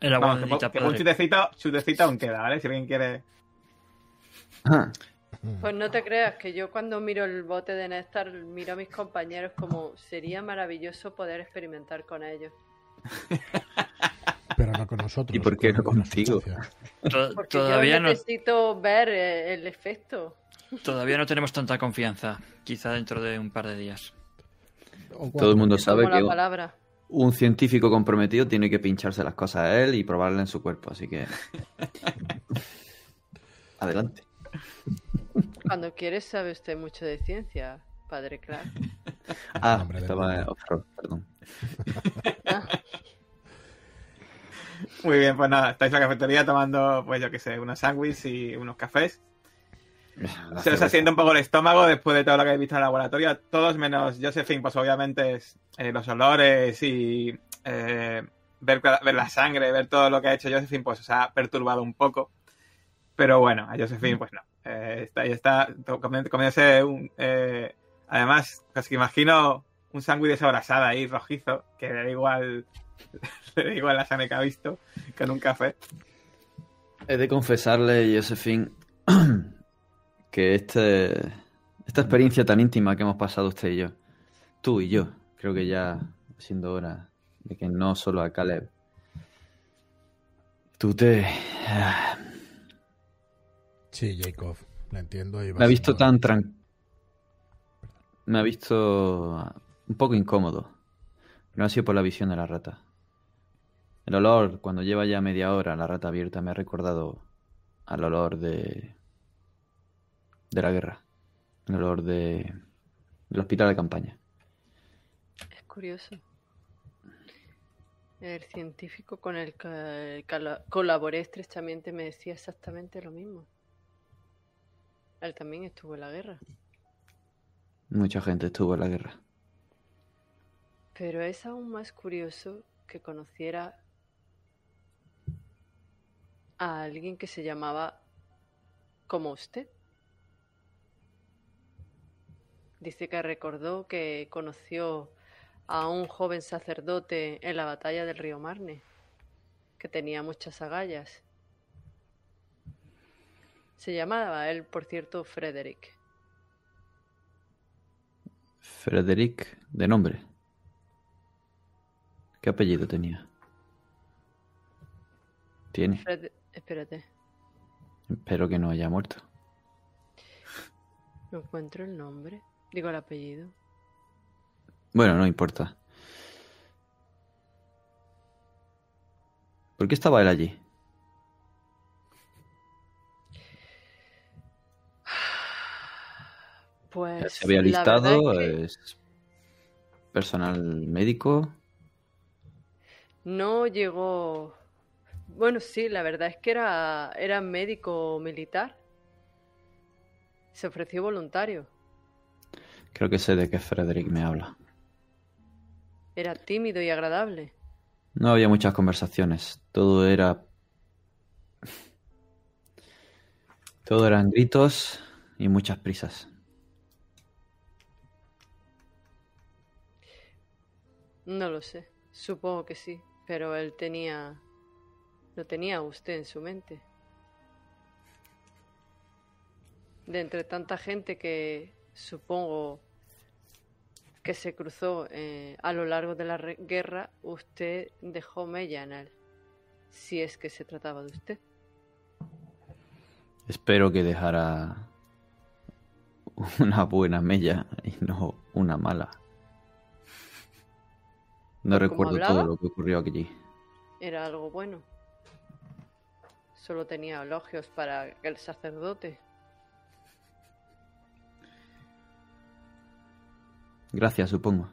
El agua Vamos, que, un chutecito, chutecito aún queda, ¿vale? Si alguien quiere... Ah, Pues no te creas que yo cuando miro el bote de néctar miro a mis compañeros como sería maravilloso poder experimentar con ellos. Pero no con nosotros. ¿Y por qué no contigo? Porque Todavía yo no, necesito ver eh, el efecto. todavía no tenemos tanta confianza. Quizá dentro de un par de días. Todo el mundo sabe que palabra. un científico comprometido tiene que pincharse las cosas a él y probarlas en su cuerpo, así que. Adelante. Cuando quieres sabe usted mucho de ciencia, padre Clark. Ah, Hombre, estaba off-road, perdón. Ah, Muy bien, pues nada, estáis en la cafetería tomando, pues yo qué sé, unos sándwiches y unos cafés. La Se os asienta un poco el estómago después de todo lo que habéis visto en el laboratorio. Todos menos Josephine, pues obviamente es eh, los olores y eh, ver, ver la sangre, ver todo lo que ha hecho Josephine, pues os ha perturbado un poco. Pero bueno, a Josephine, pues no. Eh, está ahí está comiéndose un. eh, además, casi que imagino un sándwich desabrasada ahí, rojizo, que da igual. le da igual la sangre que ha visto que en un café. He de confesarle, Josephine, que este, esta experiencia tan íntima que hemos pasado usted y yo, tú y yo, creo que ya siendo hora de que no solo a Caleb. Tú te... Sí, Jacob, lo entiendo. Y va Me ha visto siendo- tan tran... Me ha visto un poco incómodo. No ha sido por la visión de la rata. El olor, cuando lleva ya media hora la rata abierta, me ha recordado al olor de... de la guerra. El olor de... del hospital de campaña. Es curioso. El científico con el que colaboré estrechamente me decía exactamente lo mismo. Él también estuvo en la guerra. Mucha gente estuvo en la guerra. Pero es aún más curioso que conociera a alguien que se llamaba como usted. Dice que recordó que conoció a un joven sacerdote en la batalla del río Marne, que tenía muchas agallas. Se llamaba él, por cierto, Frederick. Frederick, de nombre. ¿Qué apellido tenía? Tiene. Fred- Espérate, Espero que no haya muerto. no encuentro el nombre. Digo el apellido. Bueno, no importa. ¿Por qué estaba él allí? Pues ¿Se había listado? es que ¿Es personal médico? no llegó. Bueno, sí, la verdad es que era, era médico militar. Se ofreció voluntario. Creo que sé de qué Frederick me habla. Era tímido y agradable. No había muchas conversaciones. Todo era... Todo eran gritos y muchas prisas. No lo sé. Supongo que sí. Pero él tenía. Lo tenía usted en su mente. De entre tanta gente que supongo que se cruzó eh, a lo largo de la guerra, usted dejó mella en él. Si es que se trataba de usted. Espero que dejara una buena mella y no una mala. No ¿Por cómo recuerdo hablaba? todo lo que ocurrió allí. Era algo bueno. Solo tenía elogios para el sacerdote. Gracias, supongo.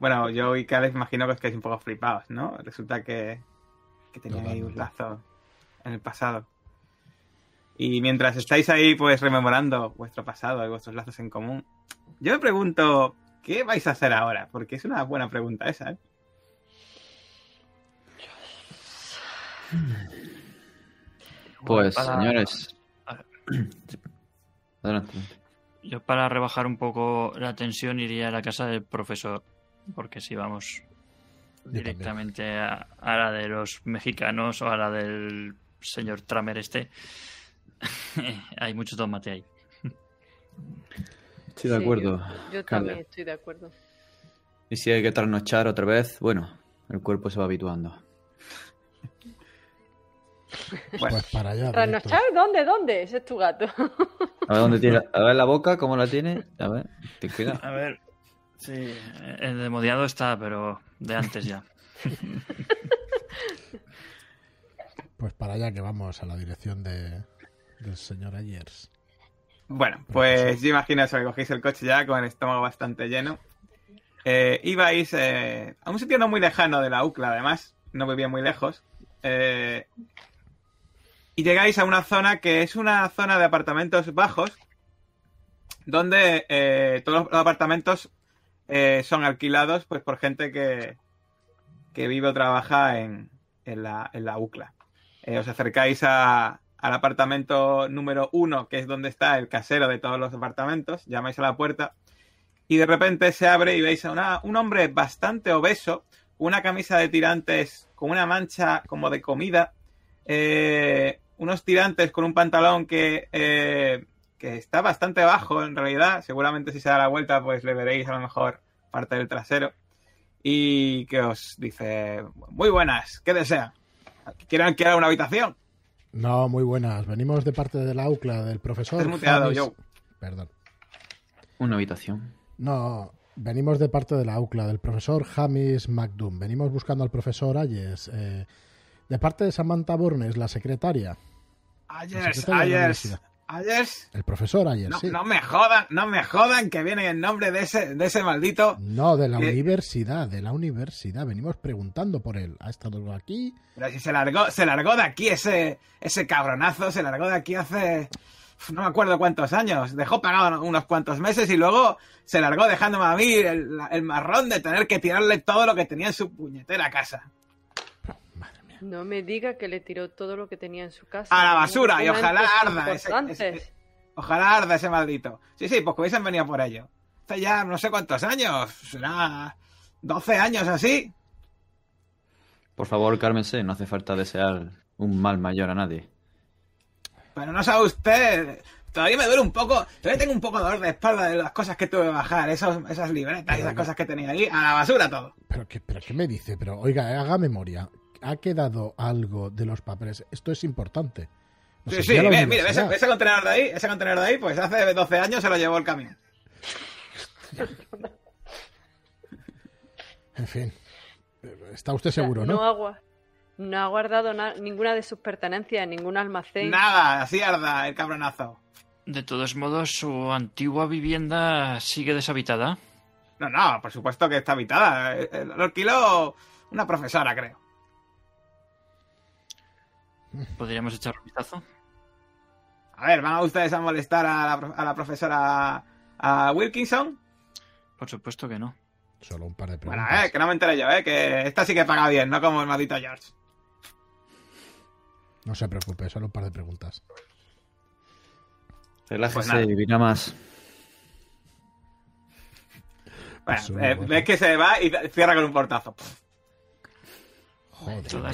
Bueno, yo y Caleb imagino que os quedáis un poco flipados, ¿no? Resulta que, que tenían ahí un lazo en el pasado. Y mientras estáis ahí, pues rememorando vuestro pasado y vuestros lazos en común, yo me pregunto, ¿qué vais a hacer ahora? Porque es una buena pregunta esa, ¿eh? Pues, Para- señores. Adelante. Yo para rebajar un poco la tensión iría a la casa del profesor, porque si vamos directamente a, a la de los mexicanos o a la del señor Tramer este, hay mucho tomate ahí. Estoy de Sí, acuerdo. Yo, también estoy de acuerdo. Y si hay que trasnochar otra vez, bueno, el cuerpo se va habituando. Bueno, Pues para allá. ¿Trasnochar? ¿Dónde? ¿Dónde? Ese es tu gato. A ver dónde tiene. A ver la boca, cómo la tiene. A ver, ten cuidado. A ver, sí, el demodiado está, pero de antes ya. Pues para allá que vamos a la dirección de, del señor Ayers. Bueno, pues yo imagino eso, que cogéis el coche ya con el estómago bastante lleno. Eh, ibais eh, a un sitio no muy lejano de la UCLA, además, no vivía muy lejos. Eh, y llegáis a una zona que es una zona de apartamentos bajos, donde eh, todos los apartamentos eh, son alquilados pues por gente que, que vive o trabaja en, en la, en la UCLA. Eh, os acercáis a- al apartamento número uno, que es donde está el casero de todos los apartamentos, llamáis a la puerta y de repente se abre y veis a una- un hombre bastante obeso, una camisa de tirantes con una mancha como de comida, eh, unos tirantes con un pantalón que, eh, que está bastante bajo en realidad, seguramente si se da la vuelta pues le veréis a lo mejor parte del trasero. y que os dice, muy buenas, ¿qué desean? ¿Quieren que haga una habitación? No, muy buenas. Venimos de parte de la UCLA, del profesor. Estás muteado, James-. Perdón. Una habitación. No, venimos de parte de la UCLA, del profesor James McDoom. Venimos buscando al profesor Ayes. eh, de parte de Samantha Burnes, la secretaria. Ayers, Ayers. Ayers. El profesor Ayes, No, sí. no me jodan, no me jodan que viene en nombre de ese, de ese maldito. No, de la universidad, de la universidad. Venimos preguntando por él. Ha estado aquí. Pero si se largó, se largó de aquí ese, ese cabronazo, se largó de aquí hace. No me acuerdo cuántos años. Dejó pagado unos cuantos meses y luego se largó dejándome a mí el, el marrón de tener que tirarle todo lo que tenía en su puñetera casa. No me diga que le tiró todo lo que tenía en su casa. A la basura, y ojalá arda ese- ese- Ojalá arda ese maldito. Sí, sí, pues que hubiesen venido por ello. Hace ya no sé cuántos años. Será 12 años así. Por favor, cálmese, no hace falta desear un mal mayor a nadie. Pero no sabe usted. Todavía me duele un poco. Todavía tengo un poco de dolor de espalda de las cosas que tuve que bajar. Esos, esas libretas y esas cosas que tenía ahí. A la basura todo. ¿Pero qué, pero qué me dice? Pero oiga, haga memoria. ¿Ha quedado algo de los papeles? Esto es importante. Sí, sí, envía a la mire, mire, universidad. ese, ese contenedor de ahí, ese contenedor de ahí, pues hace 12 años se lo llevó el camión. En fin. Está usted seguro, O sea, ¿no? ha, gua- no ha guardado na- ninguna de sus pertenencias en ningún almacén. Nada, así arda el cabronazo. De todos modos, su antigua vivienda sigue deshabitada. No, no, por supuesto que está habitada. Eh, eh, Lo alquiló una profesora, creo. ¿Podríamos echar un vistazo? A ver, ¿van a ustedes a molestar a la, pro- a la profesora a Wilkinson? Por supuesto que no. Solo un par de Bueno, preguntas. eh, que no me enteré yo, eh, que esta sí que paga bien, no como el maldito George. No se preocupe, solo un par de preguntas. Relájese Pues nada. y vivirá más. Bueno, eh, bueno. ves que se va y cierra con un portazo. Pff, Joder. Toda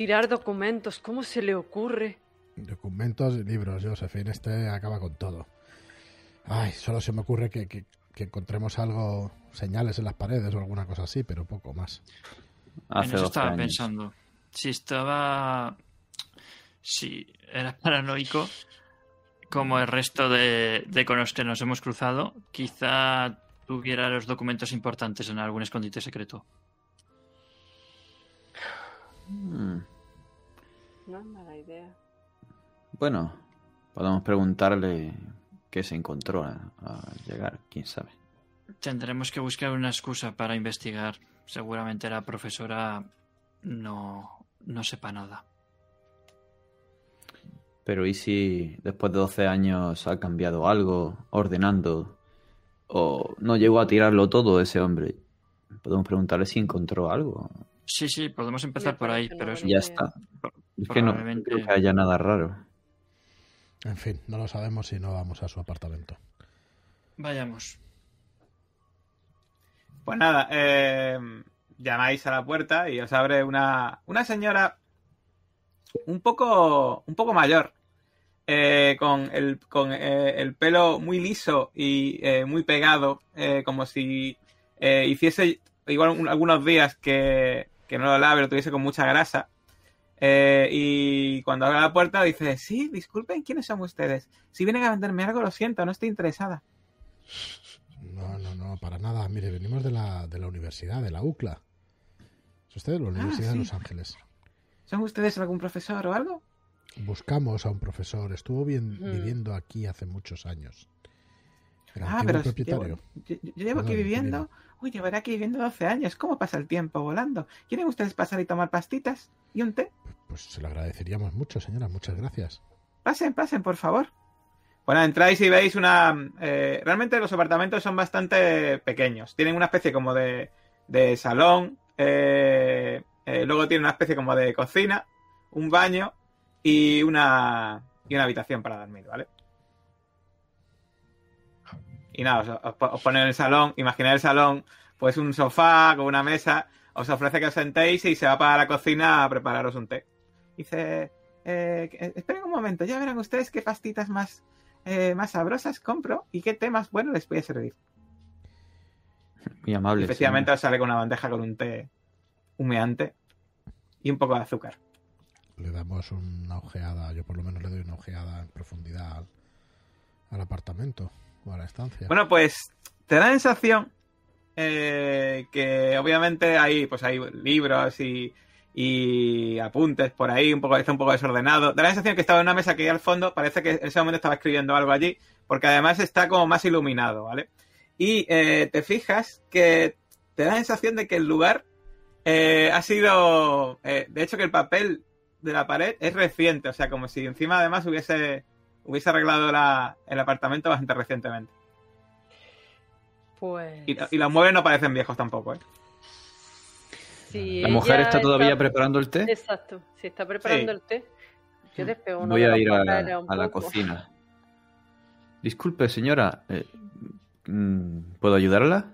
Tirar documentos, ¿cómo se le ocurre? Documentos y libros, Josephine. Este acaba con todo. Ay, solo se me ocurre que, que- que encontremos algo, señales en las paredes o alguna cosa así, pero poco más. Hace en eso 12 estaba años. pensando. Si estaba. Si era paranoico, como el resto de, de con los que nos hemos cruzado, quizá tuviera los documentos importantes en algún escondite secreto. No es mala idea. Bueno, podemos preguntarle qué se encontró al llegar, quién sabe. Tendremos que buscar una excusa para investigar. Seguramente la profesora no, no sepa nada. Pero ¿y si después de 12 años ha cambiado algo, ordenando, o no llegó a tirarlo todo ese hombre? Podemos preguntarle si encontró algo. Sí, sí, podemos empezar por ahí, pero es Ya está. Es que no creo que haya nada raro. En fin, no lo sabemos si no vamos a su apartamento. Vayamos. Pues nada, eh, llamáis a la puerta y os abre una, una señora un poco, un poco mayor, eh, con, el, con eh, el pelo muy liso y eh, muy pegado, eh, como si eh, hiciese igual un- algunos días que, que no lo lave, lo tuviese con mucha grasa. Eh, y cuando abre la puerta dice, sí, disculpen, ¿quiénes son ustedes? Si vienen a venderme algo, lo siento, no estoy interesada. No, no, no, para nada. Mire, venimos de la, de la universidad, de la UCLA. ¿Es usted de la Universidad sí. de Los Ángeles? ¿Son ustedes algún profesor o algo? Buscamos a un profesor. Estuvo bien, Ujú. viviendo aquí hace muchos años. El Ah, pero propietario. llevo- yo, yo llevo aquí viviendo. Uy, llevaré aquí viviendo 12 años. ¿Cómo pasa el tiempo volando? ¿Quieren ustedes pasar y tomar pastitas? ¿Y un té? Pues se lo agradeceríamos mucho, señora. Muchas gracias. Pasen, pasen, por favor. Bueno, entráis y veis una... eh, realmente los apartamentos son bastante pequeños. Tienen una especie como de, de salón. eh, eh, luego tienen una especie como de cocina, un baño y una, y una habitación para dormir, ¿vale? Y nada, os, os, po- os ponen en el salón, imaginad el salón, pues un sofá con una mesa, os ofrece que os sentéis y se va para la cocina a prepararos un té. Dice, eh, que- esperen un momento, ya verán ustedes qué pastitas más, eh, más sabrosas compro y qué té más bueno les voy a servir. Muy amable. Efectivamente señora. os sale con una bandeja con un té humeante y un poco de azúcar. Le damos una ojeada, yo por lo menos le doy una ojeada en profundidad al, al apartamento Bueno, pues te da la sensación eh, que obviamente hay, pues hay libros y, y apuntes por ahí, un poco, está un poco desordenado. Da la sensación que estaba en una mesa que hay al fondo, parece que en ese momento estaba escribiendo algo allí, porque además está como más iluminado, ¿vale? Y eh, te fijas que te da la sensación de que el lugar eh, ha sido, eh, de hecho que el papel de la pared es reciente, o sea, como si encima además hubiese, hubiese arreglado la- el apartamento bastante recientemente. Pues. Y, y los muebles no parecen viejos tampoco, ¿eh? si ¿La mujer está todavía preparando el té? Exacto, si está preparando Sí. el té, yo despego uno Voy a ir a, la cocina. Disculpe, señora. eh, mm, ¿Puedo ayudarla?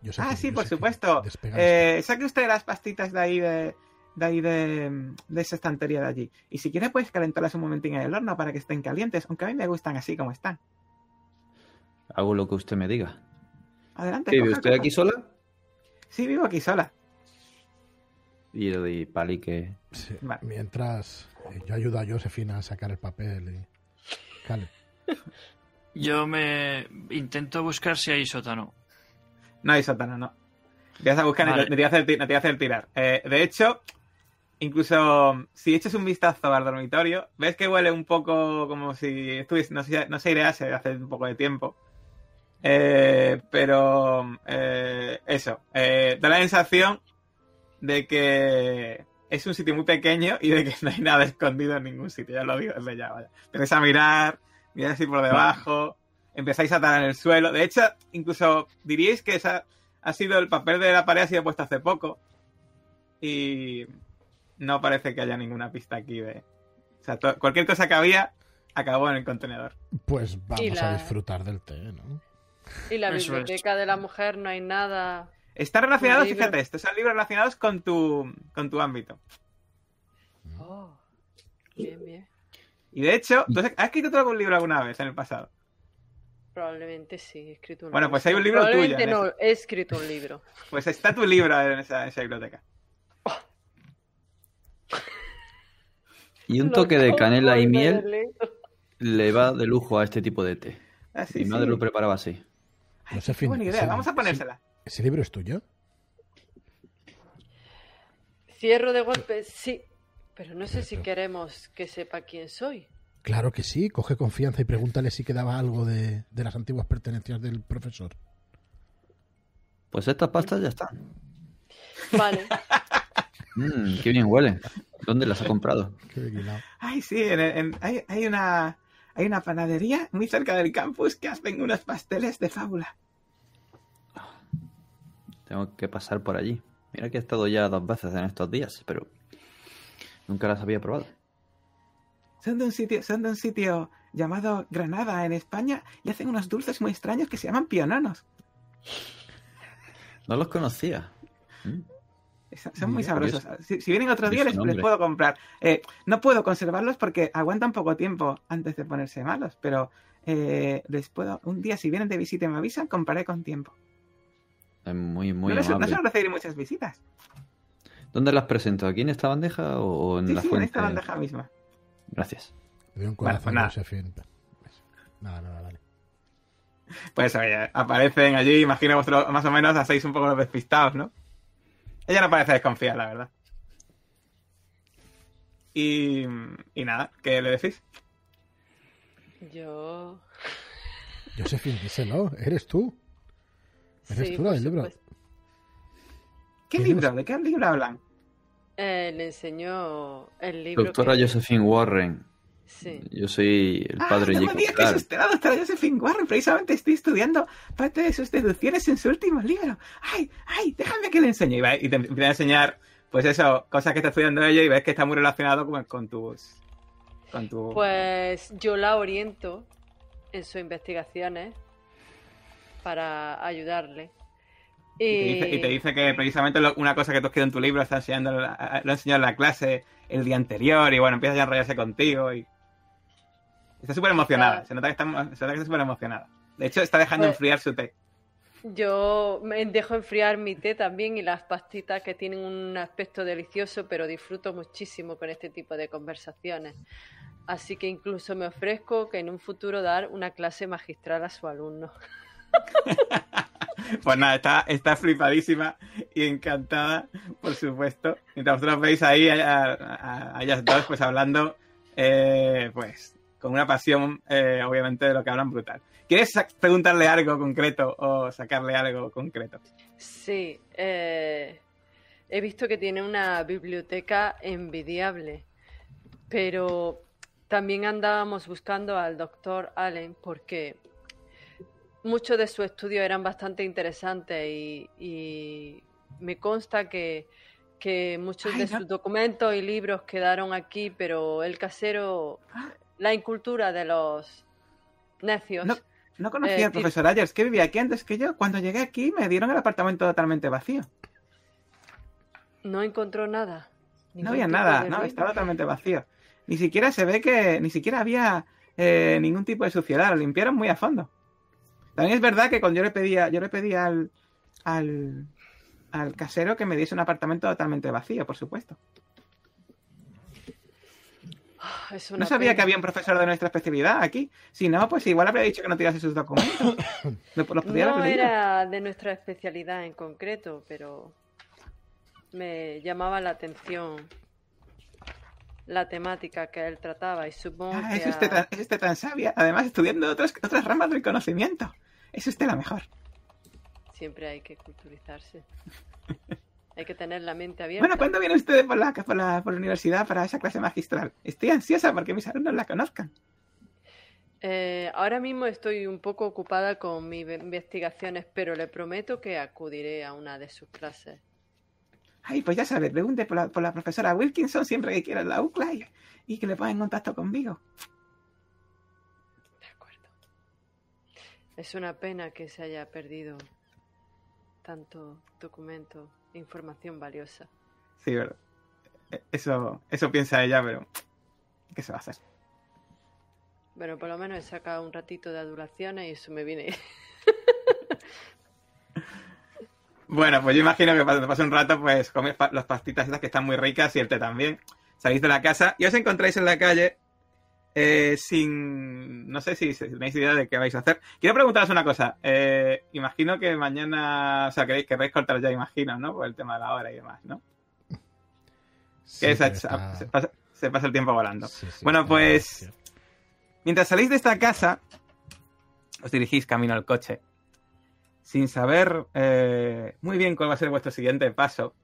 Yo sé Ah, que- sí, yo por que supuesto. despega Eh, saque usted las pastitas de ahí de, de ahí de, de esa estantería de allí. Y si quiere puedes calentarlas un momentín en el horno para que estén calientes, aunque a mí me gustan así como están. Hago lo que usted me diga. Adelante. ¿Vive usted coja. aquí sola? Sí, vivo aquí sola. Y le doy palique. Sí, Vale. Mientras eh, yo ayudo a Josefina a sacar el papel y... Cale, Yo me intento buscar si hay sótano. No hay sótano, no. Vas a buscar, Vale. te voy a hacer, no te voy a hacer tirar. Eh, de hecho, incluso si echas un vistazo al dormitorio, ves que huele un poco como si estuviese, no se, no se airease hace un poco de tiempo. Eh, pero eh, eso, eh, da la sensación de que es un sitio muy pequeño y de que no hay nada escondido en ningún sitio, ya lo digo desde ya, vaya. Empezáis a mirar, miráis así por debajo, empezáis a atar en el suelo. De hecho, incluso diríais que esa ha sido el papel de la pared ha sido puesto hace poco y no parece que haya ninguna pista aquí de... O sea, cualquier cosa que había acabó en el contenedor. pues vamos la- a disfrutar del té, ¿no? Y la Eso es. biblioteca de la mujer no hay nada. Está relacionado, fíjate, estos son libros relacionados con tu, con tu ámbito. Oh, bien, bien. Y de hecho, ¿tú has escrito tú algún libro alguna vez en el pasado? Probablemente sí, he escrito un Bueno, libro. pues hay un libro Probablemente tuyo no, he escrito un libro. Pues está tu libro en esa, en esa biblioteca. Y un toque de canela y miel leer. le va de lujo a este tipo de té. Ah, sí, Mi madre sí. lo preparaba así. Ay, qué Josefina, buena idea, vamos a ponérsela. ¿Ese libro es tuyo? Cierro de golpe, sí. Pero no sé si queremos que sepa quién soy. Claro que sí, coge confianza y pregúntale si quedaba algo de, de las antiguas pertenencias del profesor. Pues estas pastas ya están. Vale. Mmm, qué bien huele. ¿Dónde las ha comprado? Ay, sí, en- en- hay, hay una hay una panadería muy cerca del campus que hacen unos pasteles de fábula. Tengo que pasar por allí. Mira que he estado ya dos veces en estos días, pero nunca las había probado. Son de un sitio, son de un sitio llamado Granada en España y hacen unos dulces muy extraños que se llaman piononos. No los conocía. Mm. Son muy sabrosos. Si, si vienen otro día curioso les, puedo comprar. Eh, no puedo conservarlos porque aguantan poco tiempo antes de ponerse malos, pero eh, les puedo. Un día si vienen de visita y me avisan, compraré con tiempo. Es muy, muy no, les- no amable. suelo recibir muchas visitas. ¿Dónde las presento? ¿Aquí en esta bandeja o en Sí, la sí, en fuente? esta bandeja misma. Gracias. Le doy un Vale, corazón pues a nada. Nada, nada, vale. Pues oye, aparecen allí, imagino vosotros más o menos hacéis un poco los despistados, ¿no? Ella no parece desconfiar, la verdad. Y, y nada, ¿qué le decís? Yo. Josefina, díselo, eres tú. Eres Sí, tú la del libro. ¿Qué ¿Qué libro? ¿De qué libro hablan? Eh, le enseñó el libro. Doctora que- Josephine Warren. Sí. Yo soy el Ah, padre no me digas que es Clark. usted la doctora Josephine Warren. Precisamente estoy estudiando parte de sus deducciones en su último libro. ¡Ay, ay! Déjame que le enseñe. Y, va- y te empieza a enseñar, pues eso, cosas que está estudiando ella y ves que está muy relacionado con, con tus... Con tu... Pues yo la oriento en sus investigaciones para ayudarle. Y te, Y, dice, y te dice que precisamente lo- una cosa que tú has escrito en tu libro está enseñando, lo ha enseñado en la clase el día anterior y bueno, empieza ya a enrollarse contigo y... Está súper emocionada, se nota que está, se nota que está súper emocionada. De hecho, está dejando Pues- enfriar su té. Yo me dejo enfriar mi té también y las pastitas que tienen un aspecto delicioso, pero disfruto muchísimo con este tipo de conversaciones. Así que incluso me ofrezco que en un futuro dar una clase magistral a su alumno. Pues nada, está, está flipadísima y encantada, por supuesto. Mientras vosotros veis ahí a, a- a ellas dos, pues hablando, eh, pues, con una pasión, eh, obviamente, de lo que hablan brutal. ¿Quieres preguntarle algo concreto o sacarle algo concreto? Sí, eh, he visto que tiene una biblioteca envidiable, pero también andábamos buscando al doctor Allen porque muchos de sus estudios eran bastante interesantes y, y me consta que, que muchos Ay, de no. sus documentos y libros quedaron aquí, pero el casero, Ah. La incultura de los necios. No. No conocía Eh, al profesor Ayers, que vivía aquí antes que yo. Cuando llegué aquí me dieron el apartamento totalmente vacío. No encontró nada. No había nada, no, ruido. estaba totalmente vacío. Ni siquiera se ve que, ni siquiera había eh, ningún tipo de suciedad, lo limpiaron muy a fondo. También es verdad que cuando yo le pedía, yo le pedía al, al, al casero que me diese un apartamento totalmente vacío, por supuesto. Es No una sabía pena. que había un profesor de nuestra especialidad aquí. Si no, pues igual habría dicho que no tirase sus documentos. Los podría No haber era de nuestra especialidad en concreto, pero me llamaba la atención la temática que él trataba y supongo Ah, que es usted, a- tan, es usted tan sabia. Además, estudiando otras, otras ramas del conocimiento. Es usted la mejor. siempre hay que culturizarse. hay que tener la mente abierta. Bueno, ¿cuándo viene usted por la, por, la, por la universidad para esa clase magistral? Estoy ansiosa porque mis alumnos la conozcan. Eh, ahora mismo estoy un poco ocupada con mis investigaciones, pero le prometo que acudiré a una de sus clases. Ay, pues ya sabe, pregunte por la, por la profesora Wilkinson siempre que quiera en la UCLA y, y que le ponga en contacto conmigo. De acuerdo. Es una pena que se haya perdido tanto documento, información valiosa. Sí, verdad. Eh, Eso, eso piensa ella, pero ¿qué se va a hacer? Bueno, por lo menos he sacado un ratito de adulaciones y eso me viene. Bueno, pues yo imagino que cuando pase un rato, pues comes pa- las pastitas estas que están muy ricas y el té también. Salís de la casa y os encontráis en la calle eh, sin... No sé si, tenéis idea de qué vais a hacer. Quiero preguntaros una cosa. Eh, imagino que mañana... O sea, queréis, querréis cortar ya, imagino, ¿no? Por el tema de la hora y demás, ¿no? Sí, Que se, que está- se pasa, se pasa el tiempo volando. sí, sí, Bueno, pues-. Mientras salís de esta casa, os dirigís camino al coche, sin saber eh, muy bien cuál va a ser vuestro siguiente paso.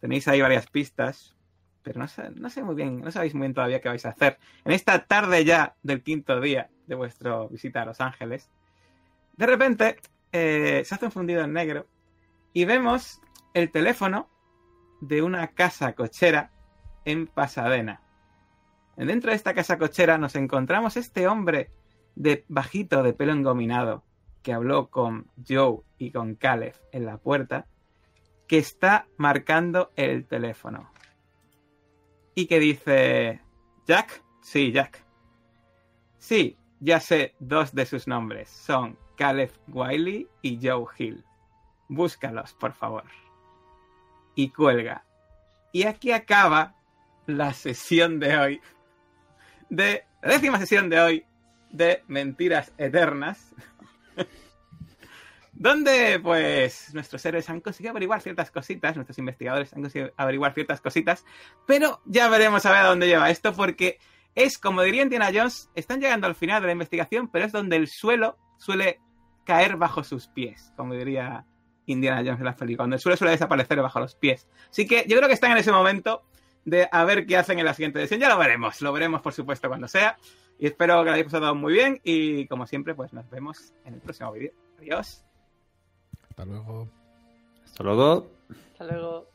Tenéis ahí varias pistas, pero no sé, no sé muy bien, no sabéis muy bien todavía qué vais a hacer. En esta tarde ya del quinto día de vuestra visita a Los Ángeles, de repente eh, se hace un fundido en negro y vemos el teléfono de una casa cochera en Pasadena. Dentro de esta casa cochera nos encontramos este hombre de bajito, de pelo engominado, que habló con Joe y con Caleb en la puerta, que está marcando el teléfono. Y que dice, Jack, sí, Jack. Sí, ya sé dos de sus nombres. Son Caleb Wiley y Joe Hill. Búscalos, por favor. Y cuelga. Y aquí acaba la sesión de hoy de la décima sesión de hoy de Mentiras Eternas, donde pues nuestros héroes han conseguido averiguar ciertas cositas, nuestros investigadores han conseguido averiguar ciertas cositas, pero ya veremos a ver a dónde lleva esto, porque es, como diría Indiana Jones, están llegando al final de la investigación, pero es donde el suelo suele caer bajo sus pies, como diría Indiana Jones en la película, donde el suelo suele desaparecer bajo los pies. Así que yo creo que están en ese momento de a ver qué hacen en la siguiente sesión. Ya lo veremos, lo veremos por supuesto cuando sea. Y espero que lo hayáis pasado muy bien y como siempre, pues nos vemos en el próximo vídeo. Adiós. Hasta luego. Hasta luego. Hasta luego.